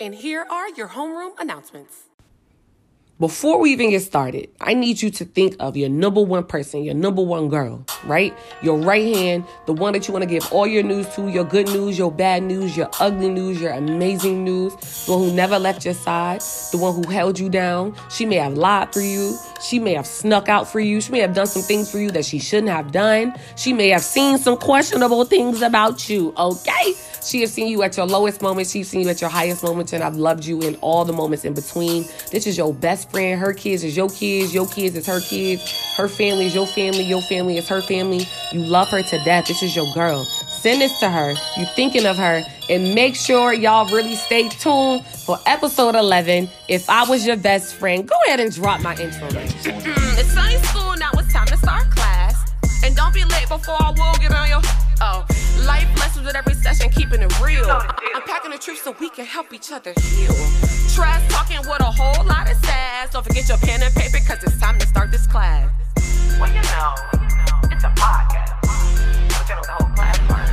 And here are your homeroom announcements. Before we even get started, I need you to think of your number one person, your number one girl, right? Your right hand, the one that you want to give all your news to, your good news, your bad news, your ugly news, your amazing news, the one who never left your side, the one who held you down. She may have lied for you. She may have snuck out for you. She may have done some things for you that she shouldn't have done. She may have seen some questionable things about you, okay? She has seen you at your lowest moments. She's seen you at your highest moments, and I've loved you in all the moments in between. This is your best friend. Her kids is your kids. Your kids is her kids. Her family is your family. Your family is her family. You love her to death. This is your girl. Send this to her. You thinking of her, and make sure y'all really stay tuned for episode 11. If I was your best friend, go ahead and drop my intro. Mm, it's Sunday school now. It's time to start class, and don't be late before I will get on your. Oh, life lessons with every session, keeping it real. I'm packing the truth so we can help each other heal. Trash talking with a whole lot of sass. Don't forget your pen and paper, cause it's time to start this class. Well, you know, it's a podcast. But you know, the whole class part.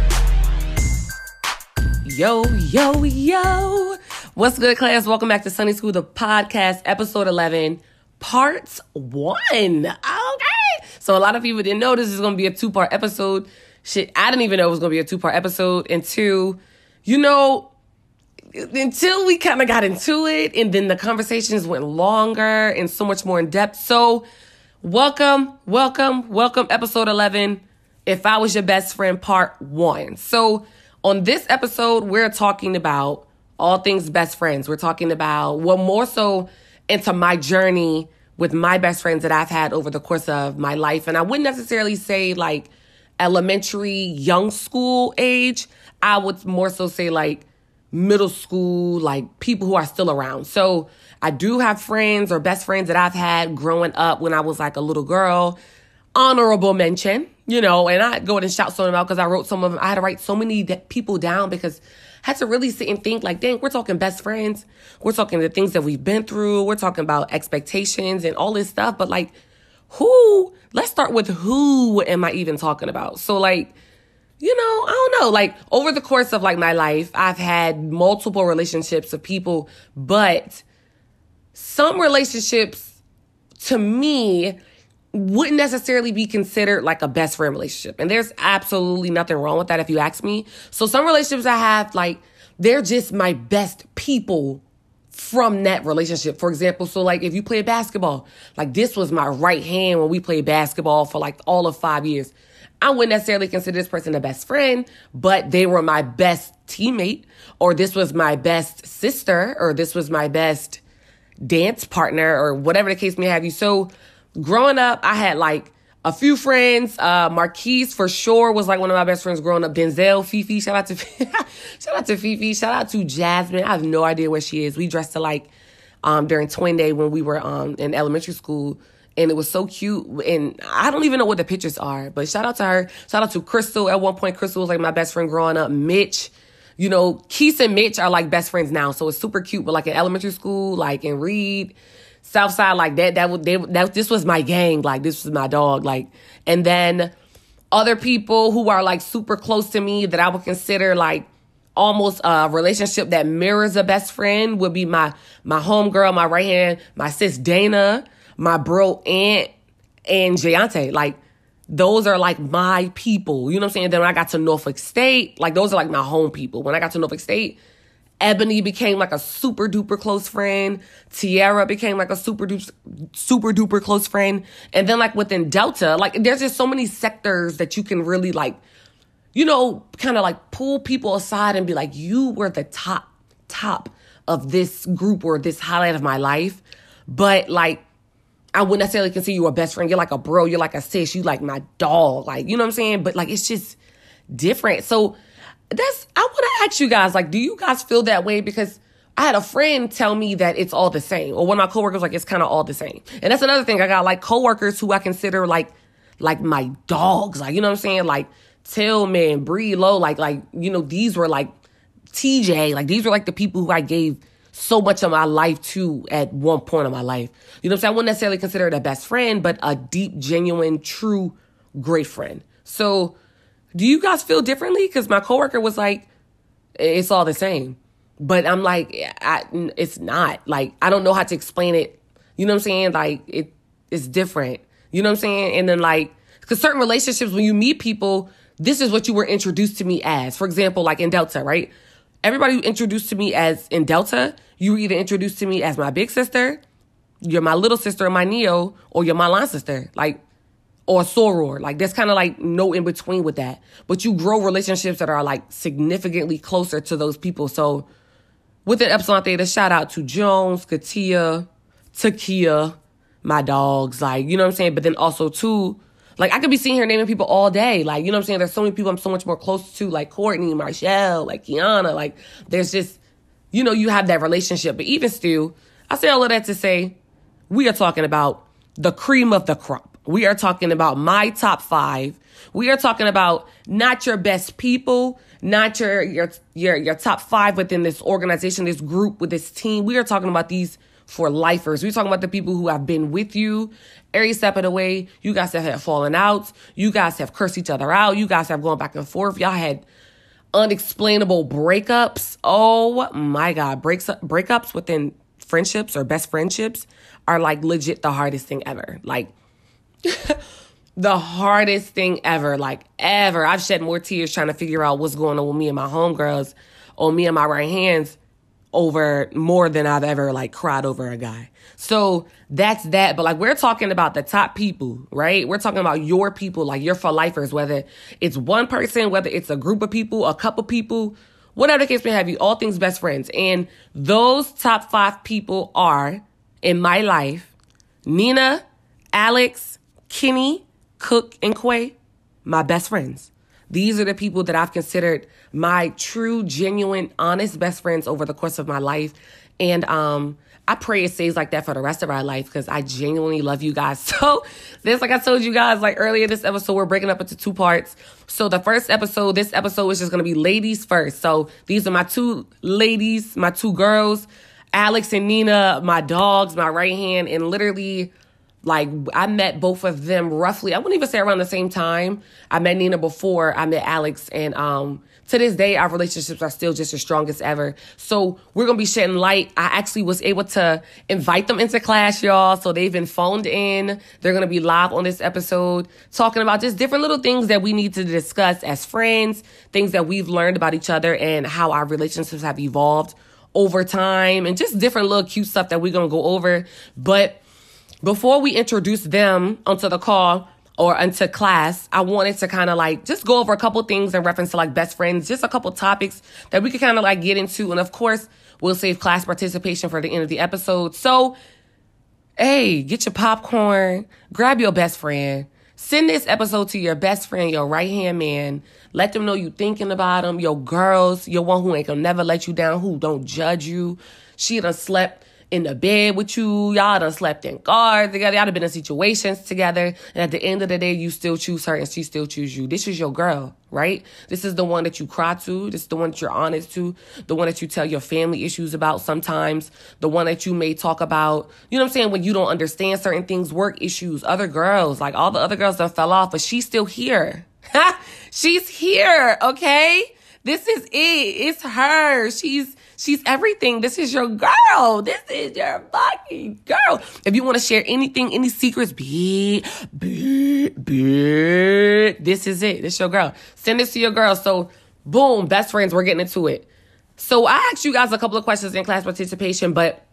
Yo, yo, yo. What's good, class? Welcome back to Sunday School, the podcast, episode 11, part one. Okay. So, a lot of people didn't know this is going to be a two part episode. Shit, I didn't even know it was to be a two part episode. And two, you know, until we kind of got into it, and then the conversations went longer and so much more in depth. So, welcome, welcome, welcome, episode 11. If I was your best friend, part one. So, on this episode, we're talking about all things best friends. We're talking about, well, more so into my journey with my best friends that I've had over the course of my life. And I wouldn't necessarily say like elementary, young school age. I would more so say like middle school, like people who are still around. So I do have friends or best friends that I've had growing up when I was like a little girl. Honorable mention, you know, and I go and shout some of them out because I wrote some of them. I had to write so many people down because I had to really sit and think like, dang, we're talking best friends. We're talking the things that we've been through. We're talking about expectations and all this stuff. But like, who, let's start with who am I even talking about? So like, you know, I don't know. Like over the course of like my life, I've had multiple relationships of people, but some relationships to me wouldn't necessarily be considered like a best friend relationship. And there's absolutely nothing wrong with that if you ask me. So some relationships I have, like, they're just my best people from that relationship. For example, so like if you play basketball, like this was my right hand when we played basketball for like all of five years. I wouldn't necessarily consider this person a best friend, but they were my best teammate, or this was my best sister, or this was my best dance partner, or whatever the case may have you. So growing up, I had like a few friends. Uh, Marquise for sure was like one of my best friends growing up. Denzel, Fifi, shout out to shout out to Fifi, shout out to Jasmine. I have no idea where she is. We dressed alike um, during Twin Day when we were um, in elementary school. And it was so cute. And I don't even know what the pictures are, but shout out to her. Shout out to Crystal. At one point, Crystal was like my best friend growing up. Mitch, you know, Keith and Mitch are like best friends now. So it's super cute. But like in elementary school, like in Reed, Southside, like that, that would, they, that, this was my gang. Like this was my dog. Like, and then other people who are like super close to me that I would consider like almost a relationship that mirrors a best friend would be my, my homegirl, my right hand, my sis Dana, my bro Aunt, and Jayante. Like, those are like my people. You know what I'm saying? Then when I got to Norfolk State, like those are like my home people. When I got to Norfolk State, Ebony became like a super duper close friend. Tiara became like a super duper, super duper close friend. And then like within Delta, like there's just so many sectors that you can really like, you know, kind of like pull people aside and be like, you were the top, top of this group or this highlight of my life. But like, I wouldn't necessarily consider you a best friend. You're like a bro. You're like a sis. You like my dog. Like, you know what I'm saying? But like, it's just different. So that's, I want to ask you guys, like, do you guys feel that way? Because I had a friend tell me that it's all the same. Or one of my coworkers, like, it's kind of all the same. And that's another thing. I got like coworkers who I consider like, like my dogs. Like, you know what I'm saying? Like Tillman, Bree Low, like, like, you know, these were like TJ. Like, these were like the people who I gave so much of my life to at one point in my life. You know what I'm saying? I wouldn't necessarily consider it a best friend, but a deep, genuine, true, great friend. So do you guys feel differently? Because my coworker was like, it's all the same. But I'm like, I, it's not. Like, I don't know how to explain it. You know what I'm saying? Like, it it's different. You know what I'm saying? And then like, because certain relationships, when you meet people, this is what you were introduced to me as. For example, like in Delta, right? Everybody introduced to me as in Delta, you were either introduced to me as my big sister, you're my little sister, or my Neo, or you're my line sister. Like, or soror. Like there's kind of like no in between with that. But you grow relationships that are like significantly closer to those people. So with an Epsilon Theta, shout out to Jones, Katia, Takia, my dogs, like, you know what I'm saying? But then also too, like I could be sitting here naming people all day. Like, you know what I'm saying? There's so many people I'm so much more close to, like Courtney, Marshall, like Kiana. Like, there's just, you know, you have that relationship. But even still, I say all of that to say we are talking about the cream of the crop. We are talking about my top five. We are talking about not your best people, not your your your your top five within this organization, this group, with this team. We are talking about these for lifers. We're talking about the people who have been with you every step of the way. You guys have fallen out. You guys have cursed each other out. You guys have gone back and forth. Y'all had unexplainable breakups. Oh my God. Breaks breakups within friendships or best friendships are like legit the hardest thing ever. Like the hardest thing ever, like ever. I've shed more tears trying to figure out what's going on with me and my homegirls or me and my right hands over more than I've ever like cried over a guy. So that's that. But like we're talking about the top people, right? We're talking about your people, like your for lifers, whether it's one person, whether it's a group of people, a couple people, whatever the case may have you, all things best friends. And those top five people are in my life, Nina, Alex, Kenny, Cook, and Quay, my best friends. These are the people that I've considered my true, genuine, honest best friends over the course of my life. And um, I pray it stays like that for the rest of our life because I genuinely love you guys. So this, like I told you guys, like earlier this episode, we're breaking up into two parts. So the first episode, this episode is just gonna be ladies first. So these are my two ladies, my two girls, Alex and Nina, my dogs, my right hand, and literally like I met both of them roughly, I wouldn't even say around the same time. I met Nina before I met Alex and um to this day our relationships are still just as strong as ever. So we're gonna be shedding light. I actually was able to invite them into class, y'all. So they've been phoned in. They're gonna be live on this episode talking about just different little things that we need to discuss as friends, things that we've learned about each other and how our relationships have evolved over time and just different little cute stuff that we're gonna go over. But before we introduce them onto the call or into class, I wanted to kind of like just go over a couple things in reference to like best friends, just a couple topics that we could kind of like get into. And of course, we'll save class participation for the end of the episode. So, hey, get your popcorn, grab your best friend, send this episode to your best friend, your right hand man. Let them know you thinking about them, your girls, your one who ain't gonna never let you down, who don't judge you. She done slept in the bed with you. Y'all done slept in cars together. Y'all done been in situations together. And at the end of the day, you still choose her and she still choose you. This is your girl, right? This is the one that you cry to. This is the one that you're honest to. The one that you tell your family issues about sometimes. The one that you may talk about, you know what I'm saying? When you don't understand certain things, work issues, other girls, like all the other girls that fell off, but she's still here. she's here, okay? This is it. It's her. She's She's everything. This is your girl. This is your fucking girl. If you want to share anything, any secrets, be, be, be, this is it. This is your girl. Send this to your girl. So, boom, best friends, we're getting into it. So, I asked you guys a couple of questions in class participation, but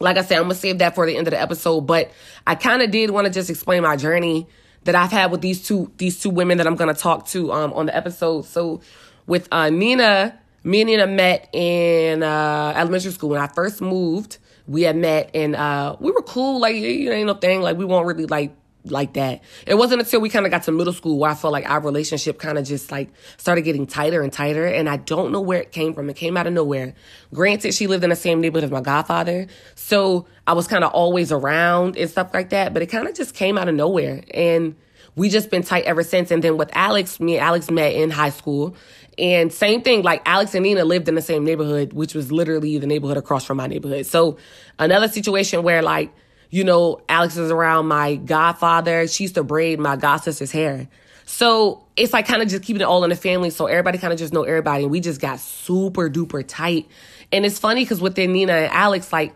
like I said, I'm gonna save that for the end of the episode. But I kind of did want to just explain my journey that I've had with these two these two women that I'm gonna talk to um on the episode. So with uh, Nina me and Nina met in uh, elementary school when I first moved. We had met and uh, we were cool. Like you ain't no thing. Like we weren't really like like that. It wasn't until we kind of got to middle school where I felt like our relationship kind of just like started getting tighter and tighter. And I don't know where it came from. It came out of nowhere. Granted, she lived in the same neighborhood as my godfather. So I was kind of always around and stuff like that. But it kind of just came out of nowhere. And we just been tight ever since. And then with Alex, me and Alex met in high school. And same thing, like Alex and Nina lived in the same neighborhood, which was literally the neighborhood across from my neighborhood. So another situation where like you know, Alex is around my godfather. She used to braid my god sister's hair. So it's like kind of just keeping it all in the family. So everybody kind of just know everybody. And we just got super duper tight. And it's funny because within Nina and Alex, like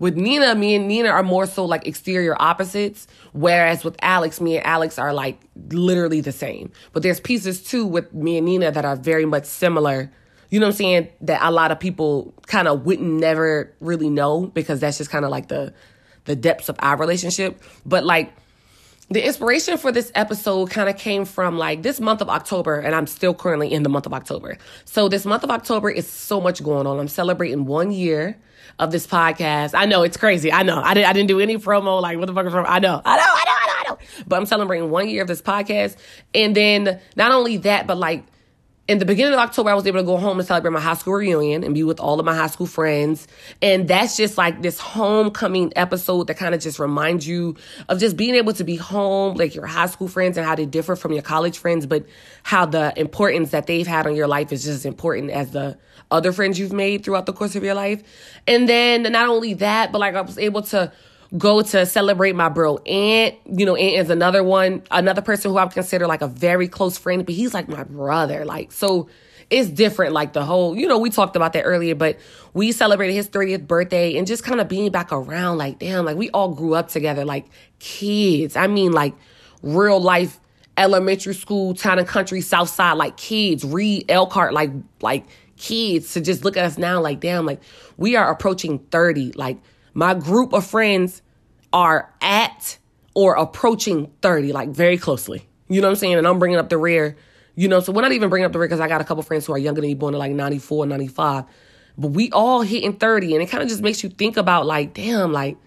with Nina, me and Nina are more so like exterior opposites. Whereas with Alex, me and Alex are like literally the same. But there's pieces too with me and Nina that are very much similar. You know what I'm saying? That a lot of people kind of wouldn't never really know because that's just kind of like the the depths of our relationship. But like the inspiration for this episode kind of came from like this month of October, and I'm still currently in the month of October. So this month of October is so much going on. I'm celebrating one year of this podcast. I know it's crazy. I know I didn't. I didn't do any promo. Like what the fuck is? I know. I know. I know. I know. I know. But I'm celebrating one year of this podcast, and then not only that, but like in the beginning of October, I was able to go home and celebrate my high school reunion and be with all of my high school friends. And that's just like this homecoming episode that kind of just reminds you of just being able to be home, like your high school friends and how they differ from your college friends, but how the importance that they've had on your life is just as important as the other friends you've made throughout the course of your life. And then not only that, but like I was able to go to celebrate my bro Aunt. You know, Aunt is another one, another person who I consider like a very close friend, but he's like my brother. Like, so it's different. Like the whole, you know, we talked about that earlier, but we celebrated his 30th birthday and just kind of being back around, like, damn, like we all grew up together, like kids. I mean, like real life elementary school, town and country, south side, like kids, read Elkhart, like, like kids to just look at us now, like, damn, like we are approaching 30. Like, my group of friends are at or approaching 30, like very closely. You know what I'm saying? And I'm bringing up the rear, you know, so we're not even bringing up the rear because I got a couple friends who are younger than me, born in like 94, 95. But we all hitting 30, and it kind of just makes you think about like, damn, like,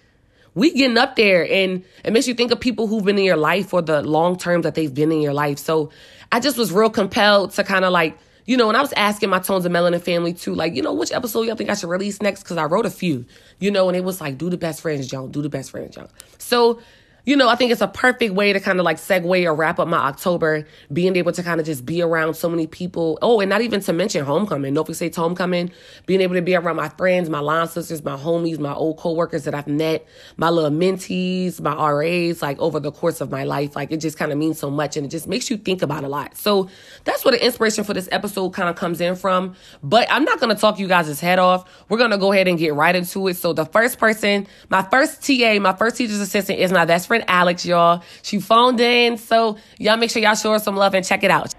we getting up there and it makes you think of people who've been in your life for the long term that they've been in your life. So I just was real compelled to kind of like you know, and I was asking my Tones of Melanin family too, like, you know, which episode y'all think I should release next? Because I wrote a few, you know, and it was like, do the best friends, John, do the best friends, John. So you know, I think it's a perfect way to kind of like segue or wrap up my October, being able to kind of just be around so many people. Oh, and not even to mention homecoming. No say homecoming, being able to be around my friends, my line sisters, my homies, my old coworkers that I've met, my little mentees, my RAs, like over the course of my life. Like it just kind of means so much and it just makes you think about a lot. So that's where the inspiration for this episode kind of comes in from. But I'm not going to talk you guys' head off. We're going to go ahead and get right into it. So the first person, my first TA, my first teacher's assistant is my best friend friend Alex, y'all. She phoned in, so y'all make sure y'all show her some love and check it out.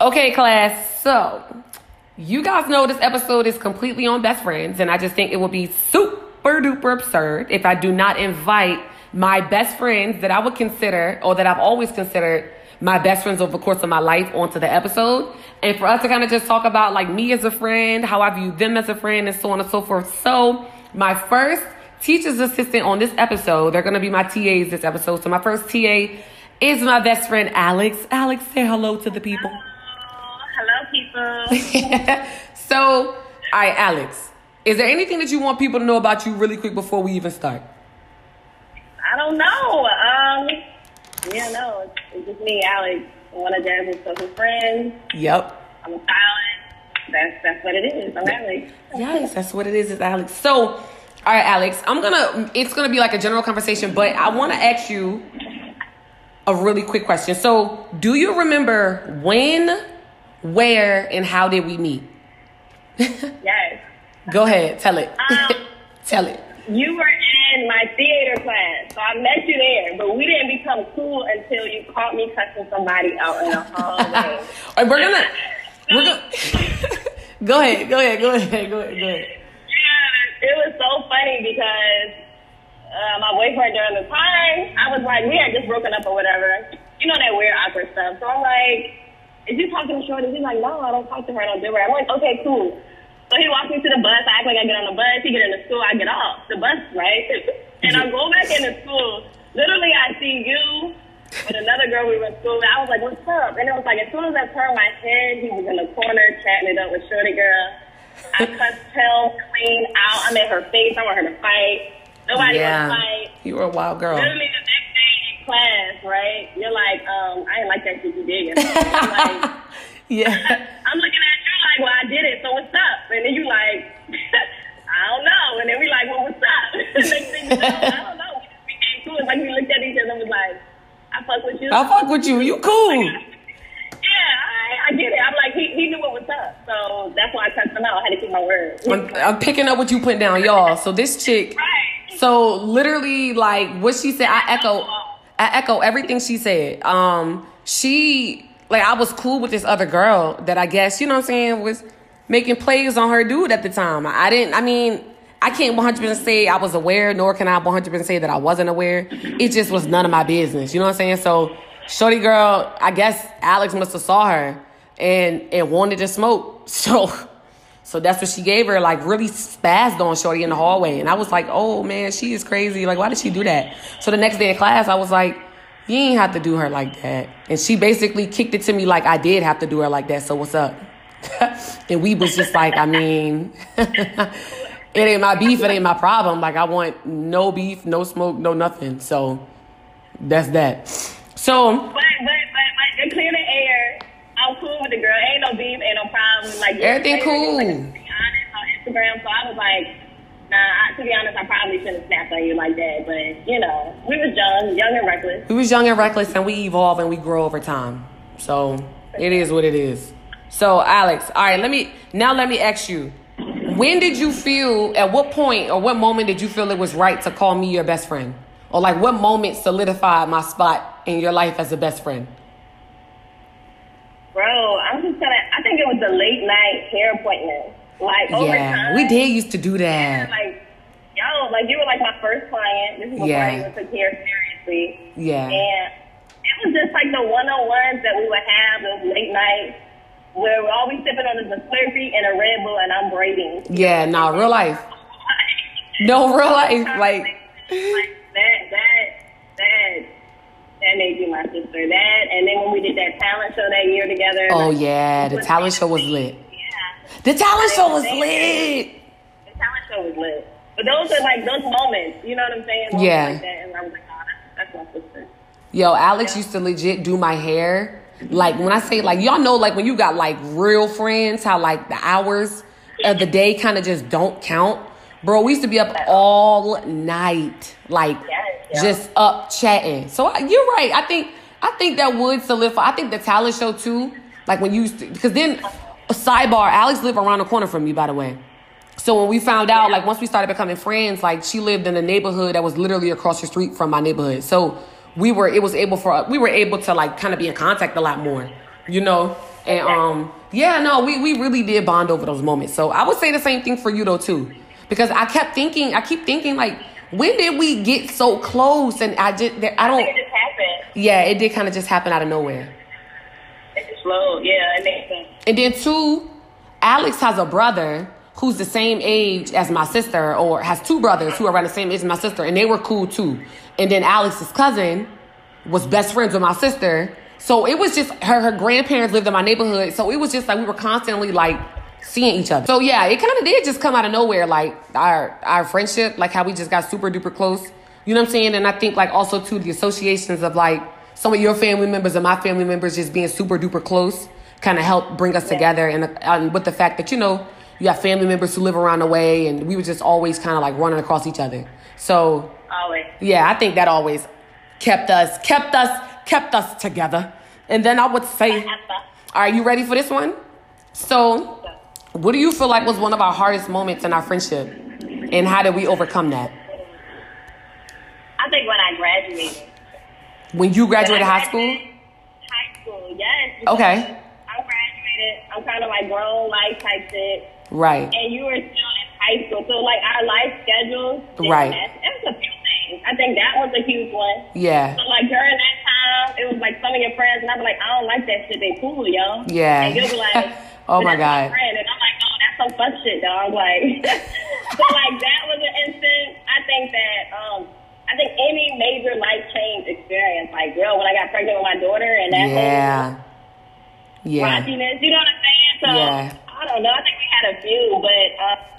Okay, class. So, you guys know this episode is completely on best friends, and I just think it would be super duper absurd if I do not invite my best friends that I would consider, or that I've always considered my best friends over the course of my life onto the episode. And for us to kind of just talk about like me as a friend, how I view them as a friend, and so on and so forth. So, my first teacher's assistant on this episode. They're going to be my TAs this episode. So my first TA is my best friend, Alex. Alex, say hello to the people. Hello, people. so, all right, Alex, is there anything that you want people to know about you really quick before we even start? I don't know. Um, yeah, no, it's, it's just me, Alex, one of Jasmine's closest friends. Yep. I'm a stylist. That's that's what it is. I'm Alex. Yes, that's what it is. It's Alex. So all right, Alex, I'm gonna, it's gonna be like a general conversation, but I wanna ask you a really quick question. So, do you remember when, where, and how did we meet? yes. Go ahead, tell it. Um, tell it. You were in my theater class, so I met you there, but we didn't become cool until you caught me cussing somebody out in the hallway. All right, we're gonna, we're gonna, go ahead, go ahead, go ahead, go ahead, go ahead it was so funny because uh, my boyfriend during the time, I was like, we had just broken up or whatever. You know that weird awkward stuff. So I'm like, is you talking to Shorty? He's like, no, I don't talk to her. I don't do her. I'm like, okay, cool. So he walks me to the bus. I act like I get on the bus. He get in the school. I get off the bus, right? and I go back into school. Literally, I see you with another girl we were in school with. I was like, what's up? And it was like, as soon as I turned my head, he was in the corner chatting it up with Shorty girl. I cussed him clean out. I'm in her face. I want her to fight. Nobody yeah. want to fight. You were a wild girl. Literally the next day in class, right? You're like, um, I didn't like that shit you did. I'm like, yeah. I'm looking at you like, well, I did it, so what's up? And then you like, I don't know. And then we like, well, what's up? next thing you know, I don't know. We just like we looked at each other and was like, I fuck with you. I fuck with you. You cool. Yeah, I, I get it. I'm like, he, he knew what was up. So that's why I cussed him out. I had to keep my word. I'm, I'm picking up what you put down, y'all. So this chick, Right. so literally, like what she said, I echo, I echo everything she said. Um, she like I was cool with this other girl that I guess you know what I'm saying was making plays on her dude at the time. I didn't. I mean. I can't 100% say I was aware, nor can I 100% say that I wasn't aware. It just was none of my business. You know what I'm saying? So, shorty girl, I guess Alex must have saw her and and wanted to smoke. So, so that's what she gave her, like really spazzed on Shorty in the hallway. And I was like, oh man, she is crazy. Like, why did she do that? So the next day in class, I was like, you ain't have to do her like that. And she basically kicked it to me like I did have to do her like that. So what's up? and we was just like, I mean, it ain't my beef, it ain't my problem. Like I want no beef, no smoke, no nothing. So that's that. So But, but, but, but, clear the air, I'm cool with the girl. Ain't no beef, ain't no problem. Like, Everything they were just, cool. Like, to be honest, on Instagram, so I was like, nah, I, to be honest, I probably shouldn't have snapped on you like that. But, you know, we was young, young and reckless. we was young and reckless and we evolve and we grow over time. So it is what it is. So Alex, all right, let me now let me ask you. When did you feel at what point or what moment did you feel it was right to call me your best friend? Or like what moment solidified my spot in your life as a best friend? Bro, I'm just gonna, I think it was the late night hair appointment. Like, over yeah, time. we did used to do that. Like, yo, like, you were like my first client. This is before Yeah. I even took hair seriously. Yeah. And it was just like the one on ones that we would have those late nights where we're always sipping on the Slurpee and a Red Bull and I'm braiding. Yeah, nah, real life. No, real life. Like, like that, that, that, that made you my sister. That, and then when we did that talent show that year together. oh like, yeah, the talent show was lit. Yeah, The talent show was lit. the talent show was lit. But those are like those moments, you know what I'm saying? Moments Yeah. Like that, and I was like, oh, that's, my sister. Yo, Alex used to legit do my hair. Like when I say like y'all know like when you got like real friends, how like the hours of the day kind of just don't count. Bro, we used to be up all night, like Yes, yeah. just up chatting. So I- you're right. I think I think that would solidify. I think the talent show too. Like when you because then sidebar, Alex lived around the corner from me, by the way. So when we found out, like once we started becoming friends, like she lived in a neighborhood that was literally across the street from my neighborhood. So we were, it was able for, we were able to like kind of be in contact a lot more, you know? And um, yeah, no, we, we really did bond over those moments. So I would say the same thing for you though too. Because I kept thinking, I keep thinking like, when did we get so close? And I just, I I don't, think it just happened. yeah, it did kind of just happen out of nowhere. It just flowed. Yeah, it makes sense. And then two, Alex has a brother who's the same age as my sister, or has two brothers who are around the same age as my sister, and they were cool too. And then Alex's cousin was best friends with my sister. So it was just her her grandparents lived in my neighborhood. So it was just like we were constantly like seeing each other. So yeah, it kind of did just come out of nowhere, like our our friendship, like how we just got super duper close. You know what I'm saying? And I think like also too the associations of like some of your family members and my family members just being super duper close kind of helped bring us together. And, and with the fact that you know you have family members who live around the way, and we were just always kind of like running across each other. So Always. yeah, I think that always kept us, kept us, kept us together. And then I would say, all right, you ready for this one? So, what do you feel like was one of our hardest moments in our friendship, and how did we overcome that? I think when I graduated. When you graduated When I high school? High school, yes. Okay. I graduated. I'm kind of like grown life type shit. Right. and you were still in high school. So like our life schedules, Right. It was a few things. I think that was a huge one. Yeah. So like during that time, it was like some of your friends, and I'd be like, I don't like that shit. They cool, yo. Yeah. And you'll be like, Oh my God. friend. And I'm like, no, that's some fuck shit, dog. Like, so like that was an instant. I think that um. I think any major life change experience, like girl, when I got pregnant with my daughter and that whole Yeah. Yeah. raunchiness. You know what I'm saying? So Yeah. I don't know. I think we had a few, but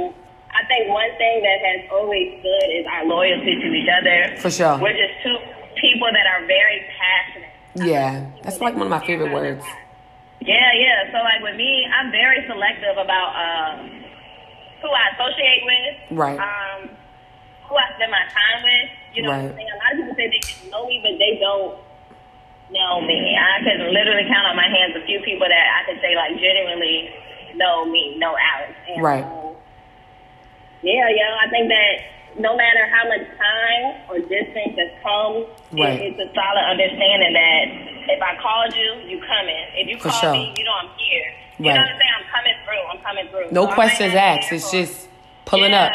um, I think one thing that has always stood is our loyalty to each other. For sure. We're just two people that are very passionate. Yeah. That's like one of my favorite words. Yeah, yeah. So like with me, I'm very selective about um, who I associate with. Right. Um, who I spend my time with. You know what I'm saying? A lot of people say they know me, but they don't know me. I could literally count on my hands a few people that I could say like genuinely know me, know Alex. And, Right. um, yeah, yo, I think that no matter how much time or distance has come, Right. it, it's a solid understanding that if I called you, you coming. If you For call sure. me, you know I'm here. You Right. know what I'm saying? I'm coming through. I'm coming through. No So questions might not be asked. It's just pulling Yeah. up.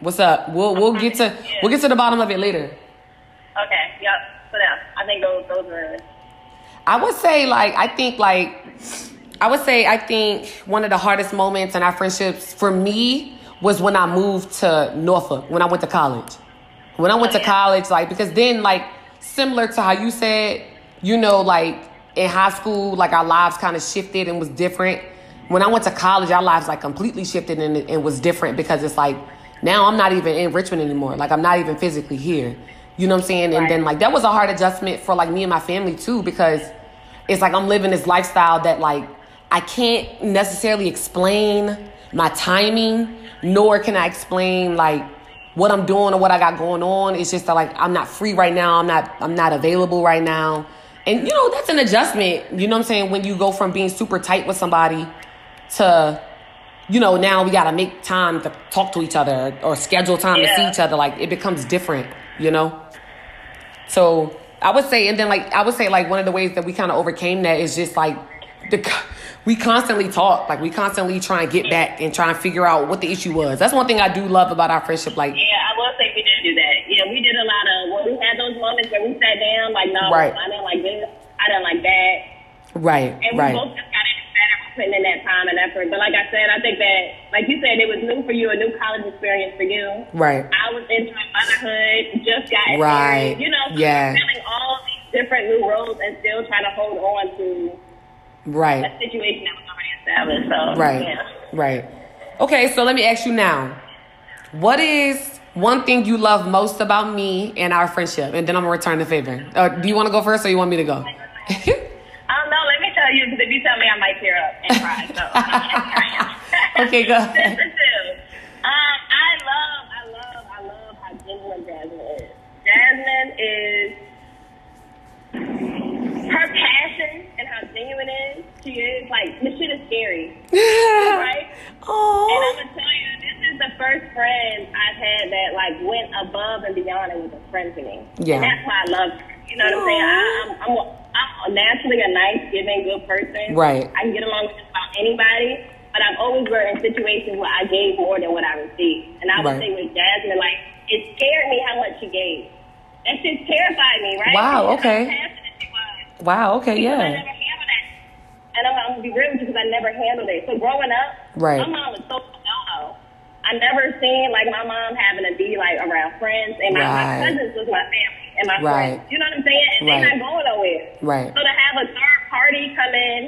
What's up? We'll we'll get to we'll get to the bottom of it later. Okay, yep. So yeah, I think those those are I would say like I think like I would say I think one of the hardest moments in our friendships for me was when I moved to Norfolk when I went to college. When I went to oh, college, like because then like similar to how you said, you know, like in high school, like our lives kind of shifted and was different. When I went to college, our lives like completely shifted and and was different because it's like now I'm not even in Richmond anymore. Like I'm not even physically here. You know what I'm saying? And then like that was a hard adjustment for like me and my family too because it's like I'm living this lifestyle that like I can't necessarily explain my timing, nor can I explain like what I'm doing or what I got going on. It's just that like I'm not free right now. I'm not I'm not available right now. And you know, that's an adjustment. You know what I'm saying? When you go from being super tight with somebody to you know, now we gotta make time to talk to each other or schedule time to see each other. Like it becomes different, you know? So I would say, and then like I would say, like one of the ways that we kind of overcame that is just like the we constantly talk, like we constantly try and get back and try and figure out what the issue was. That's one thing I do love about our friendship. Like, Yeah, I will say we did do that. Yeah, we did a lot of when we had those moments where we sat down, like, no, Right. I didn't like this, I didn't like that. right, And we right, both just got it better putting in that time and effort. But like I said, I think that like you said, it was new for you, a new college experience for you. right, I was into my motherhood, just got Right. married, you know, so Yeah. filling all these different new roles and still trying to hold on to right. a situation that was already established. So Right. yeah. Right. Okay, so let me ask you now. What is one thing you love most about me and our friendship? And then I'm gonna return the favor. Uh, do you want to go first, or you want me to go? I don't know. Let me tell you, because if you tell me, I might tear up and cry. So Okay, go ahead. Um, I love, I love, I love how genuine Jasmine is. Jasmine is her passion and how genuine is. She is like this shit is scary, right? And I'm oh, gonna tell you, this is the first friend I've had that like went above and beyond and was a friend to me. Yeah. And that's why I love her. You know what I'm saying? I, I'm, I'm, I'm naturally a nice, giving, good person. Right. I can get along with just about anybody, but I've always been in situations where I gave more than what I received. And I would Right. say with Jasmine, like, it scared me how much she gave. That shit terrified me, right? Wow, okay. Wow. Okay, Because I yeah. never handled that. And I'm, I'm gonna be real with you because I never handled it. So growing up, Right. my mom was so no. I never seen like my mom having to be like around friends, and my, Right. my cousins was my family and my Right. friends. You know what I'm saying? And Right. they're not going nowhere. Right. So to have a third party come in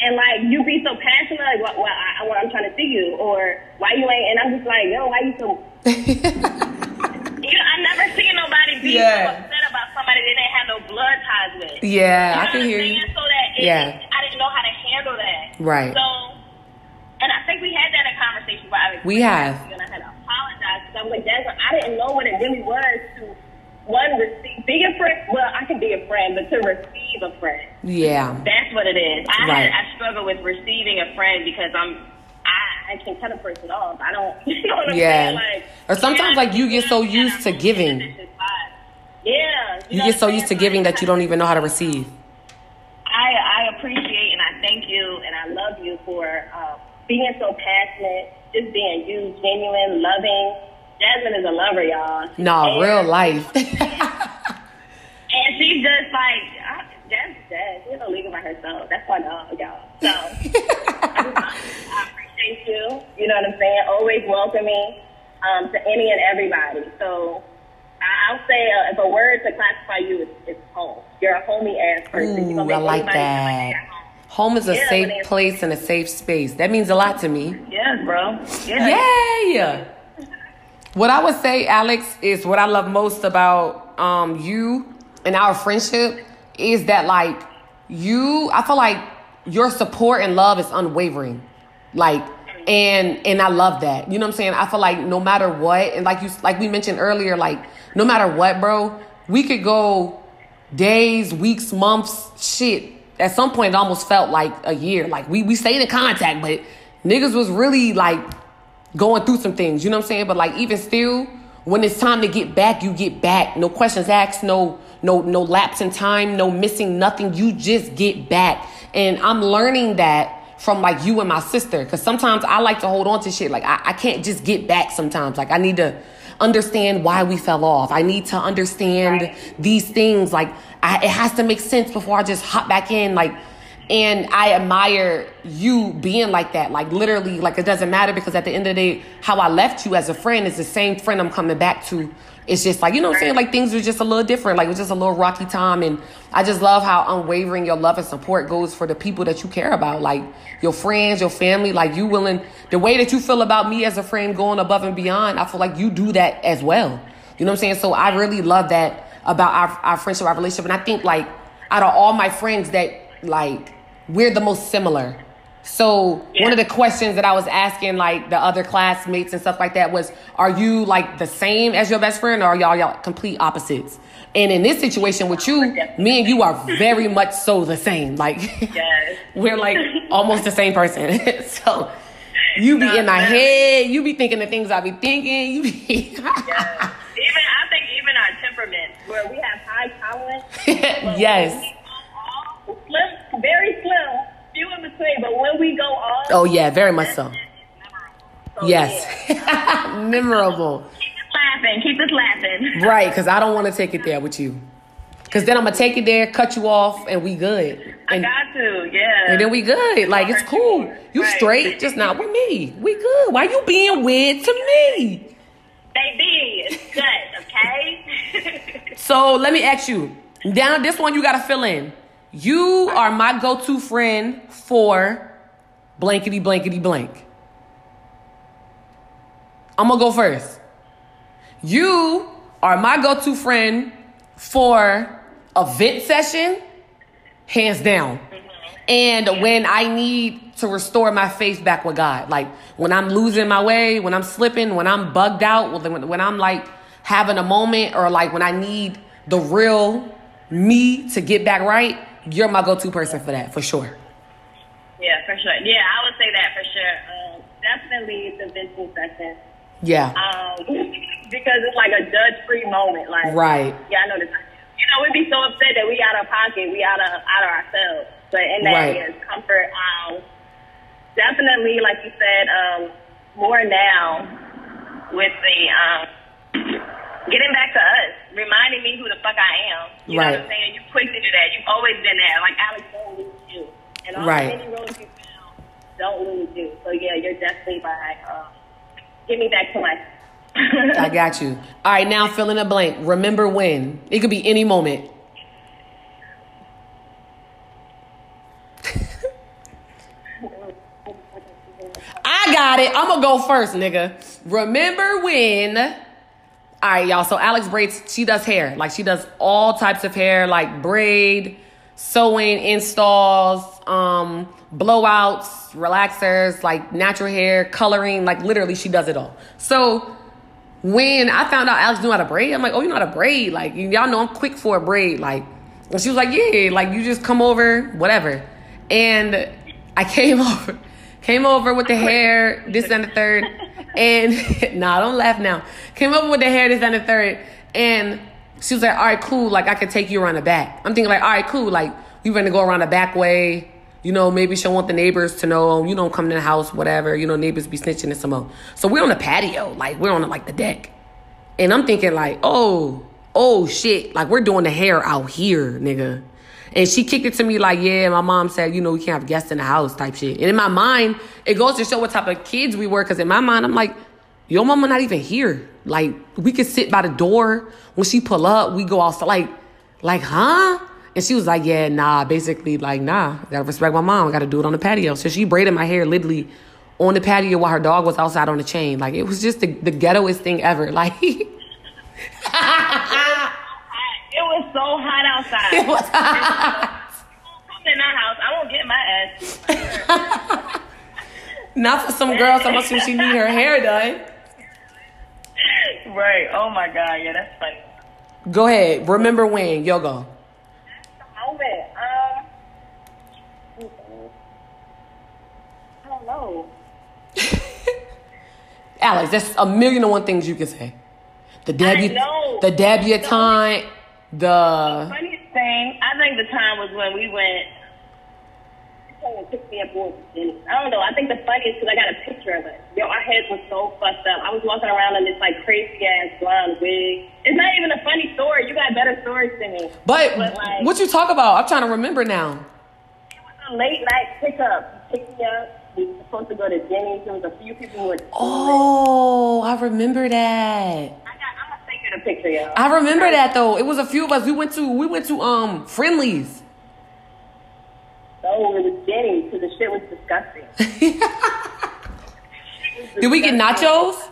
and like you be so passionate, like what, what, I, what I'm trying to see you, or why you ain't, and I'm just like, yo, why you so you know, I never seen nobody be Yeah. so upset about somebody they didn't have no blood ties with. yeah, You I can hear you. So that it, Yeah. I didn't know how to handle that. Right. So, and I think we had that in conversation, but I was We have. And I had to apologize because I was like, Jasmine, I didn't know what it really was to one receive, be a friend. Well, I can be a friend, but to receive a friend, Yeah. that's what it is. I Right. had, I struggle with receiving a friend because I'm. I, I can cut a person off. I don't. You know what I'm Yeah. saying? Like, Or sometimes, like, you get so used to giving. this is fine. Yeah. You know get so used to giving that you don't even know how to receive. I, I appreciate and I thank you and I love you for um, being so passionate, just being you, genuine, loving. Jasmine is a lover, y'all. No, real life. And she's just like, Jazz, she's in a league by herself. That's my dog, y'all. So I, I appreciate you. You know what I'm saying? Always welcoming um, to any and everybody. So I, I'll say uh, if a word to classify you is, is home. You're a homey ass person. Ooh, I like that. home. Home is a Yeah, safe place and a safe space. That means a lot to me. Yeah, bro. Yeah. Yeah. What I would say, Alex, is what I love most about um, you and our friendship is that like you, I feel like your support and love is unwavering. Like And and I love that. You know what I'm saying? I feel like no matter what, and like you like we mentioned earlier, like no matter what, bro, we could go days, weeks, months, shit. At some point it almost felt like a year. Like we we stayed in contact, but niggas was really like going through some things, you know what I'm saying? But like even still, when it's time to get back, you get back. No questions asked, no no no lapse in time, no missing nothing. You just get back. And I'm learning that from like you and my sister. Cause sometimes I like to hold on to shit. Like I, I can't just get back sometimes. Like I need to understand why we fell off. I need to understand Right. these things. Like I, it has to make sense before I just hop back in. Like, and I admire you being like that. Like literally, like it doesn't matter because at the end of the day, how I left you as a friend is the same friend I'm coming back to. It's just like, you know what I'm saying? Like things were just a little different. Like it was just a little rocky time. And I just love how unwavering your love and support goes for the people that you care about. Like your friends, your family, like you willing, the way that you feel about me as a friend going above and beyond, I feel like you do that as well. You know what I'm saying? So I really love that about our, our friendship, our relationship. And I think like out of all my friends that like we're the most similar. So one of the questions that I was asking like the other classmates and stuff like that was, are you like the same as your best friend or are y'all y'all complete opposites? And in this situation with you, me and you are very much so the same. Like Yes. we're like almost the same person. so you be in my No, head, you be thinking the things I be thinking, you be Yes. Even I think even our temperament, where we have high tolerance. Yes. when we go off, Slim, very slim, few in between. But when we go off, Oh yeah, very much so. So, Yes. yeah. Memorable. Keep us laughing. Keep us laughing. Right, because I don't want to take it there with you. Because then I'm going to take it there, cut you off, and we good. I And, got to. Yeah. and then we good. Like, it's cool. You Right. straight, just not with me. We good. Why you being weird to me? They be. It's good. Okay. So let me ask you. Down this one, you got to fill in. You are my go to friend for blankety blankety blank. I'm to go first. You are my go to friend for a vent session, hands down. Mm-hmm. And when I need to restore my faith back with God, like when I'm losing my way, when I'm slipping, when I'm bugged out, when I'm like having a moment, or like when I need the real me to get back right, you're my go to person for that, for sure. yeah, for sure. Yeah, I would say that for sure. Um, definitely the venting session. Yeah. Um, because it's like a judge-free moment. Like, Right. Yeah, I know this. You know, we'd be so upset that we out of pocket, we out of out of ourselves. But in that Right. is comfort. Um, definitely, like you said, um, more now with the um, getting back to us, reminding me who the fuck I am. You know Right. what I'm saying? You quick to do that. You've always been there. Like Alex, don't lose you. And all Right. the many roads you found, don't lose you. So yeah, you're definitely like, um, get me back to my. I got you. All right, now fill in a blank. Remember when? It could be any moment. I got it. I'm gonna go first, nigga. Remember when? All right, y'all. So Alex braids. She does hair. Like she does all types of hair, like braid, sewing, installs, um, blowouts, relaxers, like natural hair, coloring. Like literally, she does it all. So when I found out Alex knew how to braid, I'm like, oh, you know how to braid. Like, y'all know I'm quick for a braid. Like, and she was like, yeah, like you just come over, whatever. And I came over, came over with the hair, this and the third. And nah, don't laugh now. Came up with the hair, this and the third. And she was like, all right, cool. Like, I could take you around the back. I'm thinking, like, all right, cool. Like, we gonna go around the back way. You know, maybe she'll want the neighbors to know, you know, come to the house, whatever. You know, neighbors be snitching and some more. So we're on the patio, like we're on like the deck. And I'm thinking like, oh, oh shit, like we're doing the hair out here, nigga. And she kicked it to me like, yeah, my mom said, you know, we can't have guests in the house type shit. And in my mind, it goes to show what type of kids we were. Cause in my mind, I'm like, your mama not even here. Like, we could sit by the door. When she pull up, we go outside. Like, like, huh? And she was like, yeah, nah, basically, like, nah, gotta respect my mom. I gotta do it on the patio. So she braided my hair literally on the patio while her dog was outside on the chain. Like, it was just the, the ghettoest thing ever. Like, was so hot outside. it was Come in our house. I won't get my ass. Not for some girl talking about some she need her hair done. Right. Oh my God. Yeah, that's funny. Go ahead. Remember when? Yo go. Moment. Um. I don't know. Alex, that's a million and one things you can say. The debut, the debutante, the Funniest thing, I think the time was when we went. Someone picked me up to I don't know. I think the funniest because I got a picture of it. Yo, our heads were so fucked up. I was walking around in this like crazy ass blonde wig. It's not even a funny story. You got better stories than me. but like, what you talk about? I'm trying to remember now. It was a late night pickup. You picked me up. We were supposed to go to Denny's. There was a few people who were. Oh, I remember that. I got. I'm gonna send you the picture, yo. I remember that though. It was a few of us. We went to we went to um Friendly's. Oh, it was Denny's because the shit was disgusting. Did we get nachos?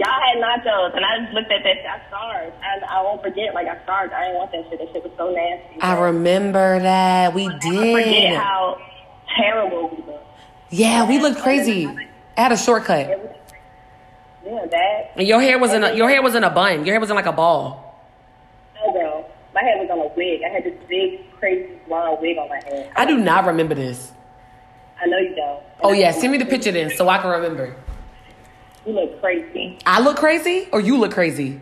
Y'all had nachos, and I just looked at that shit. I starved. And I won't forget, like, I starved. I didn't want that shit. That shit was so nasty. I remember that. We never forget did. how terrible we looked. Yeah, we looked crazy. I had a shortcut. Yeah, that. And your hair was in a, your hair was in a bun. Your hair was in like a ball. No, girl. My head was on a wig. I had this big, crazy, blonde wig on my head. I do not remember this. I know you don't. Oh yeah, send me the picture then so I can remember. You look crazy. I look crazy or you look crazy?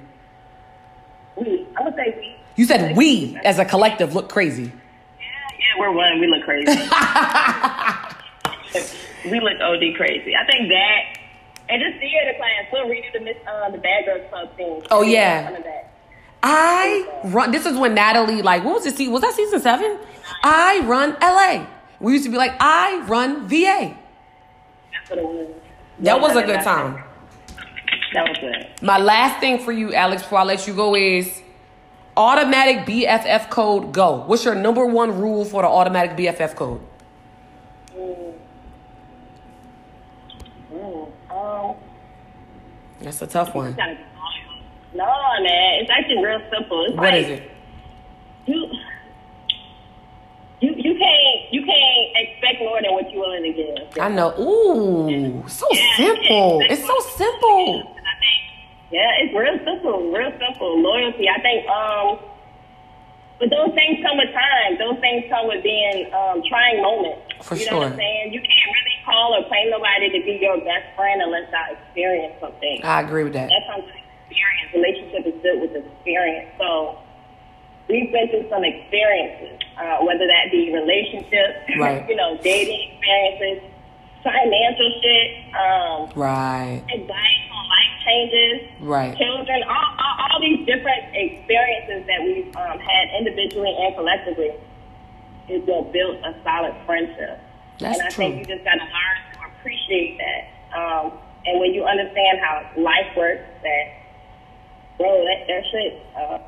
We, I'm gonna say we. You said we as a collective look crazy. Yeah, yeah, we're one. We look crazy. we look OD crazy. I think that, and just theater class. We'll redo the Miss, uh, the Bad Girls Club thing. Oh, yeah. None of that. I run. This is when Natalie like what was it? Was that season seven? I run LA. We used to be like I run VA. That's what it was. That was a good time. That was good. My last thing for you, Alex, before I let you go is automatic BFF code go. What's your number one rule for the automatic BFF code? Mm, um, That's a tough one. no, man. It's actually real simple. It's What like, is it? You, you, you can't, you can't expect more than what you're willing to give. I know. Ooh, so Yeah, simple. It's so simple. Think, yeah, it's real simple, real simple. Loyalty. I think, um, but those things come with time. Those things come with being um, trying moments. For you know sure. what I'm saying? You can't really call or claim nobody to be your best friend unless I experience something. I agree with that. That comes experience. Relationship is built with experience. So we've been through some experiences, uh, whether that be relationships, Right. you know, dating experiences, financial shit, um, Right. advice on life changes, Right. children, all, all, all these different experiences that we've um, had individually and collectively is what built a solid friendship. That's and I true. think you just got to learn to appreciate that. Um, and when you understand how life works, that, bro, that, that shit, uh,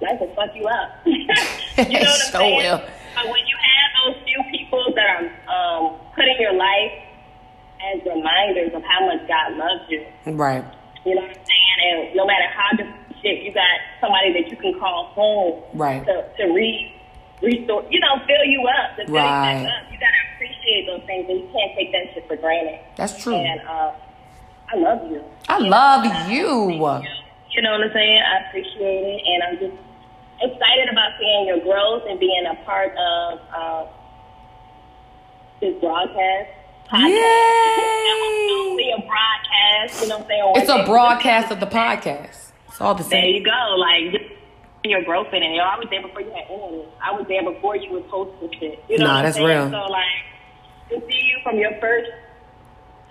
life will fuck you up. you know what I'm So saying? will. But when you have those few people that are um, put in your life as reminders of how much God loves you, Right. you know what I'm saying? And no matter how shit, you got somebody that you can call home Right. to, to re, restore, you know, fill you up, to fill Right. you back up. You got to appreciate those things and you can't take that shit for granted. That's true. And uh, I love you. I love you. You know what I'm saying? I appreciate it, and I'm just excited about seeing your growth and being a part of uh, this broadcast. podcast. Only a broadcast, you know what I'm saying? It's a broadcast of the podcast. It's all the same. There you go. Like your growth in it. Yo, I was there before you had internet. I was there before you was hosting shit. You know Nah, that's saying? real. So like to see you from your first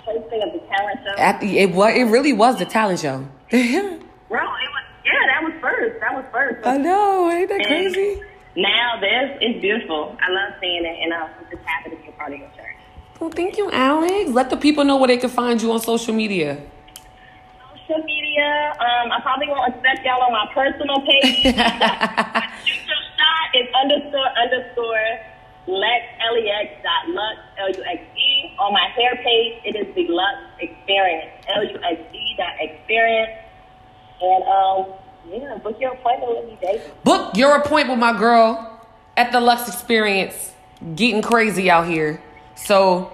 hosting of the talent show. At the, it was. It really was the talent show. Bro, it was yeah, that was first. That was first. I know. Ain't that And crazy? Now this is beautiful. I love seeing it, and I'm just happy to be a part of your journey. Well, thank you, Alex. Let the people know where they can find you on social media. Social media. Um, I probably won't accept y'all on my personal page. Future shot is underscore underscore Lex L E X dot Luxe L U X E. On my hair page, it is the Luxe Experience L U X E dot Experience. And um, yeah, book your appointment with me, David. Book your appointment my girl at the Luxe Experience. Getting crazy out here. So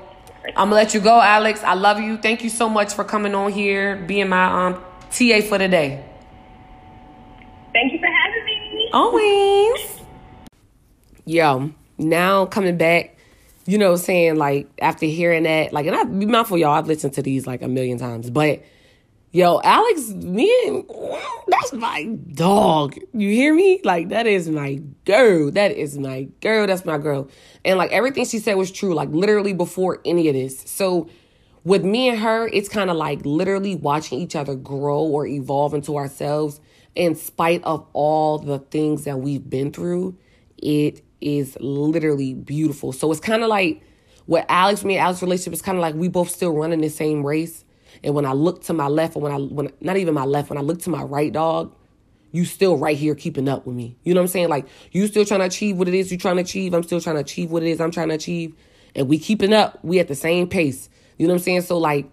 I'm gonna let you go, Alex. I love you. Thank you so much for coming on here, being my um TA for the day. Thank you for having me. Always. Yo, now coming back, you know, saying like after hearing that, like, and I be mindful, y'all. I've listened to these like a million times, but yo, Alex, me and that's my dog. You hear me? Like that is my girl. That is my girl. That's my girl. And like everything she said was true. Like literally before any of this. So with me and her, it's kind of like literally watching each other grow or evolve into ourselves in spite of all the things that we've been through. It is literally beautiful. So it's kind of like what Alex, me and Alex relationship is kind of like we both still running the same race. And when I look to my left, or when I when not even my left, when I look to my right, dog, you still right here keeping up with me. You know what I'm saying? Like you still trying to achieve what it is you trying to achieve. I'm still trying to achieve what it is I'm trying to achieve, and we keeping up. We at the same pace. You know what I'm saying? So like,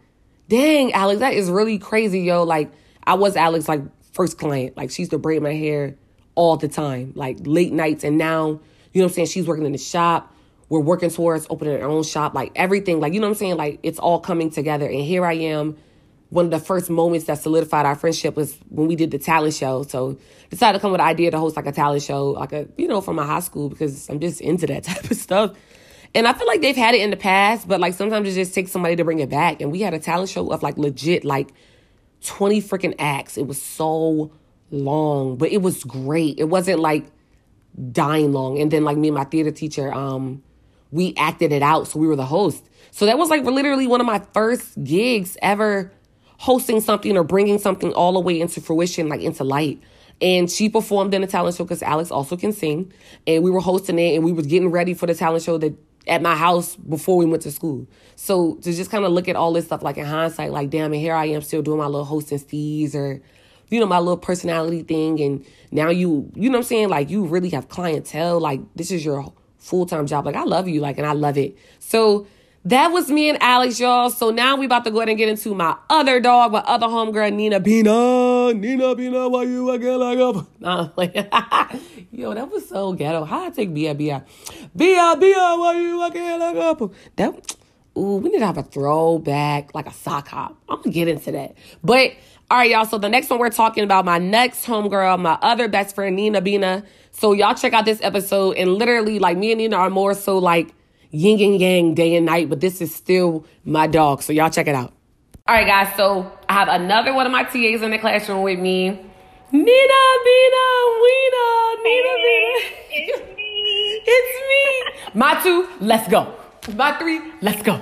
dang, Alex, that is really crazy, yo. Like I was Alex like first client. Like she used to braid my hair all the time, like late nights, and now you know what I'm saying. She's working in the shop. We're working towards opening our own shop, like everything, like you know what I'm saying. Like it's all coming together, and here I am one of the first moments that solidified our friendship was when we did the talent show. So decided to come with the idea to host like a talent show, like a you know from my high school because I'm just into that type of stuff. And I feel like they've had it in the past, but like sometimes it just takes somebody to bring it back. And we had a talent show of like legit like 20 freaking acts. It was so long, but it was great. It wasn't like dying long. And then like me and my theater teacher, um, we acted it out, so we were the host. So that was like literally one of my first gigs ever hosting something or bringing something all the way into fruition, like into light. And she performed in the talent show because Alex also can sing. And we were hosting it and we was getting ready for the talent show that at my house before we went to school. So to just kind of look at all this stuff like in hindsight, like damn, and here I am still doing my little hosting stees or you know, my little personality thing and now you you know what I'm saying? Like you really have clientele. Like this is your full time job. Like I love you, like and I love it. So that was me and Alex, y'all. So now we about to go ahead and get into my other dog, my other homegirl, Nina Bina. Nina Bina, why you again like up? Nah, like, yo, that was so ghetto. How I take Bia Bia? Bia Bia, why you again like up? That, ooh, we need to have a throwback, like a sock hop. I'm gonna get into that. But, all right, y'all. So the next one we're talking about my next homegirl, my other best friend, Nina Bina. So y'all check out this episode and literally, like, me and Nina are more so like, yin and yang day and night, but this is still my dog. So y'all check it out. All right, guys. So I have another one of my TAs in the classroom with me. Nina, Bina, Weena, Nina, Bina. It's me. It's me. My two, let's go. My three, let's go.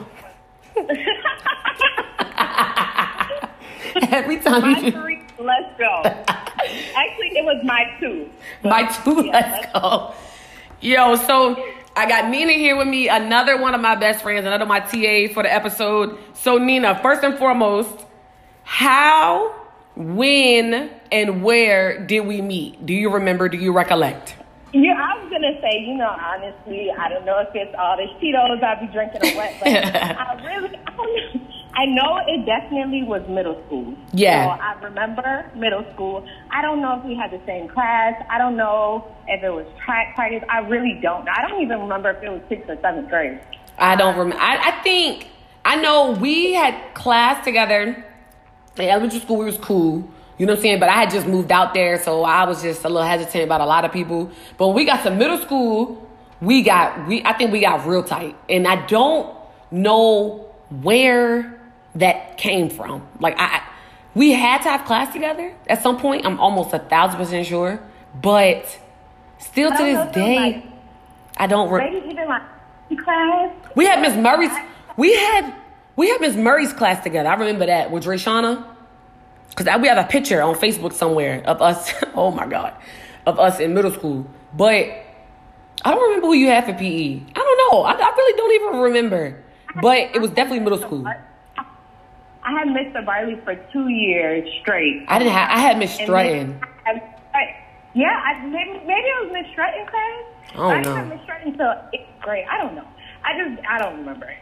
Every time My you three, let's go. Actually, it was my two. My two, Yeah, let's go. Yo, so I got Nina here with me, another one of my best friends, another my TA for the episode. So Nina, first and foremost, how, when, and where did we meet? Do you remember? Do you recollect? Yeah, I was gonna say, you know, honestly, I don't know if it's all the Cheetos I be drinking or what, but I really, I don't know. I know it definitely was middle school. Yeah. So I remember middle school. I don't know if we had the same class. I don't know if it was track parties. I really don't. know. I don't even remember if it was sixth or seventh grade. I don't remember. I, I think I know we had class together in elementary school. We was cool. You know what I'm saying? But I had just moved out there, so I was just a little hesitant about a lot of people. But when we got to middle school, we got we I think we got real tight, and I don't know where that came from. Like I, we had to have class together at some point. I'm almost a thousand percent sure, but still to don't know this if it was day, like- I don't. Re- Maybe even like class. we had Miss Murray's. We had we had Miss Murray's class together. I remember that with Drayshana. Cause we have a picture on Facebook somewhere of us. Oh my god, of us in middle school. But I don't remember who you had for PE. I don't know. I, I really don't even remember. But it was definitely middle school. I had Mr. Barley for two years straight. I didn't have. I had Miss Stratton. had- yeah, I, maybe maybe it was Miss Stratton class. I don't I didn't know. Miss Stratton until eighth grade. I don't know. I just I don't remember.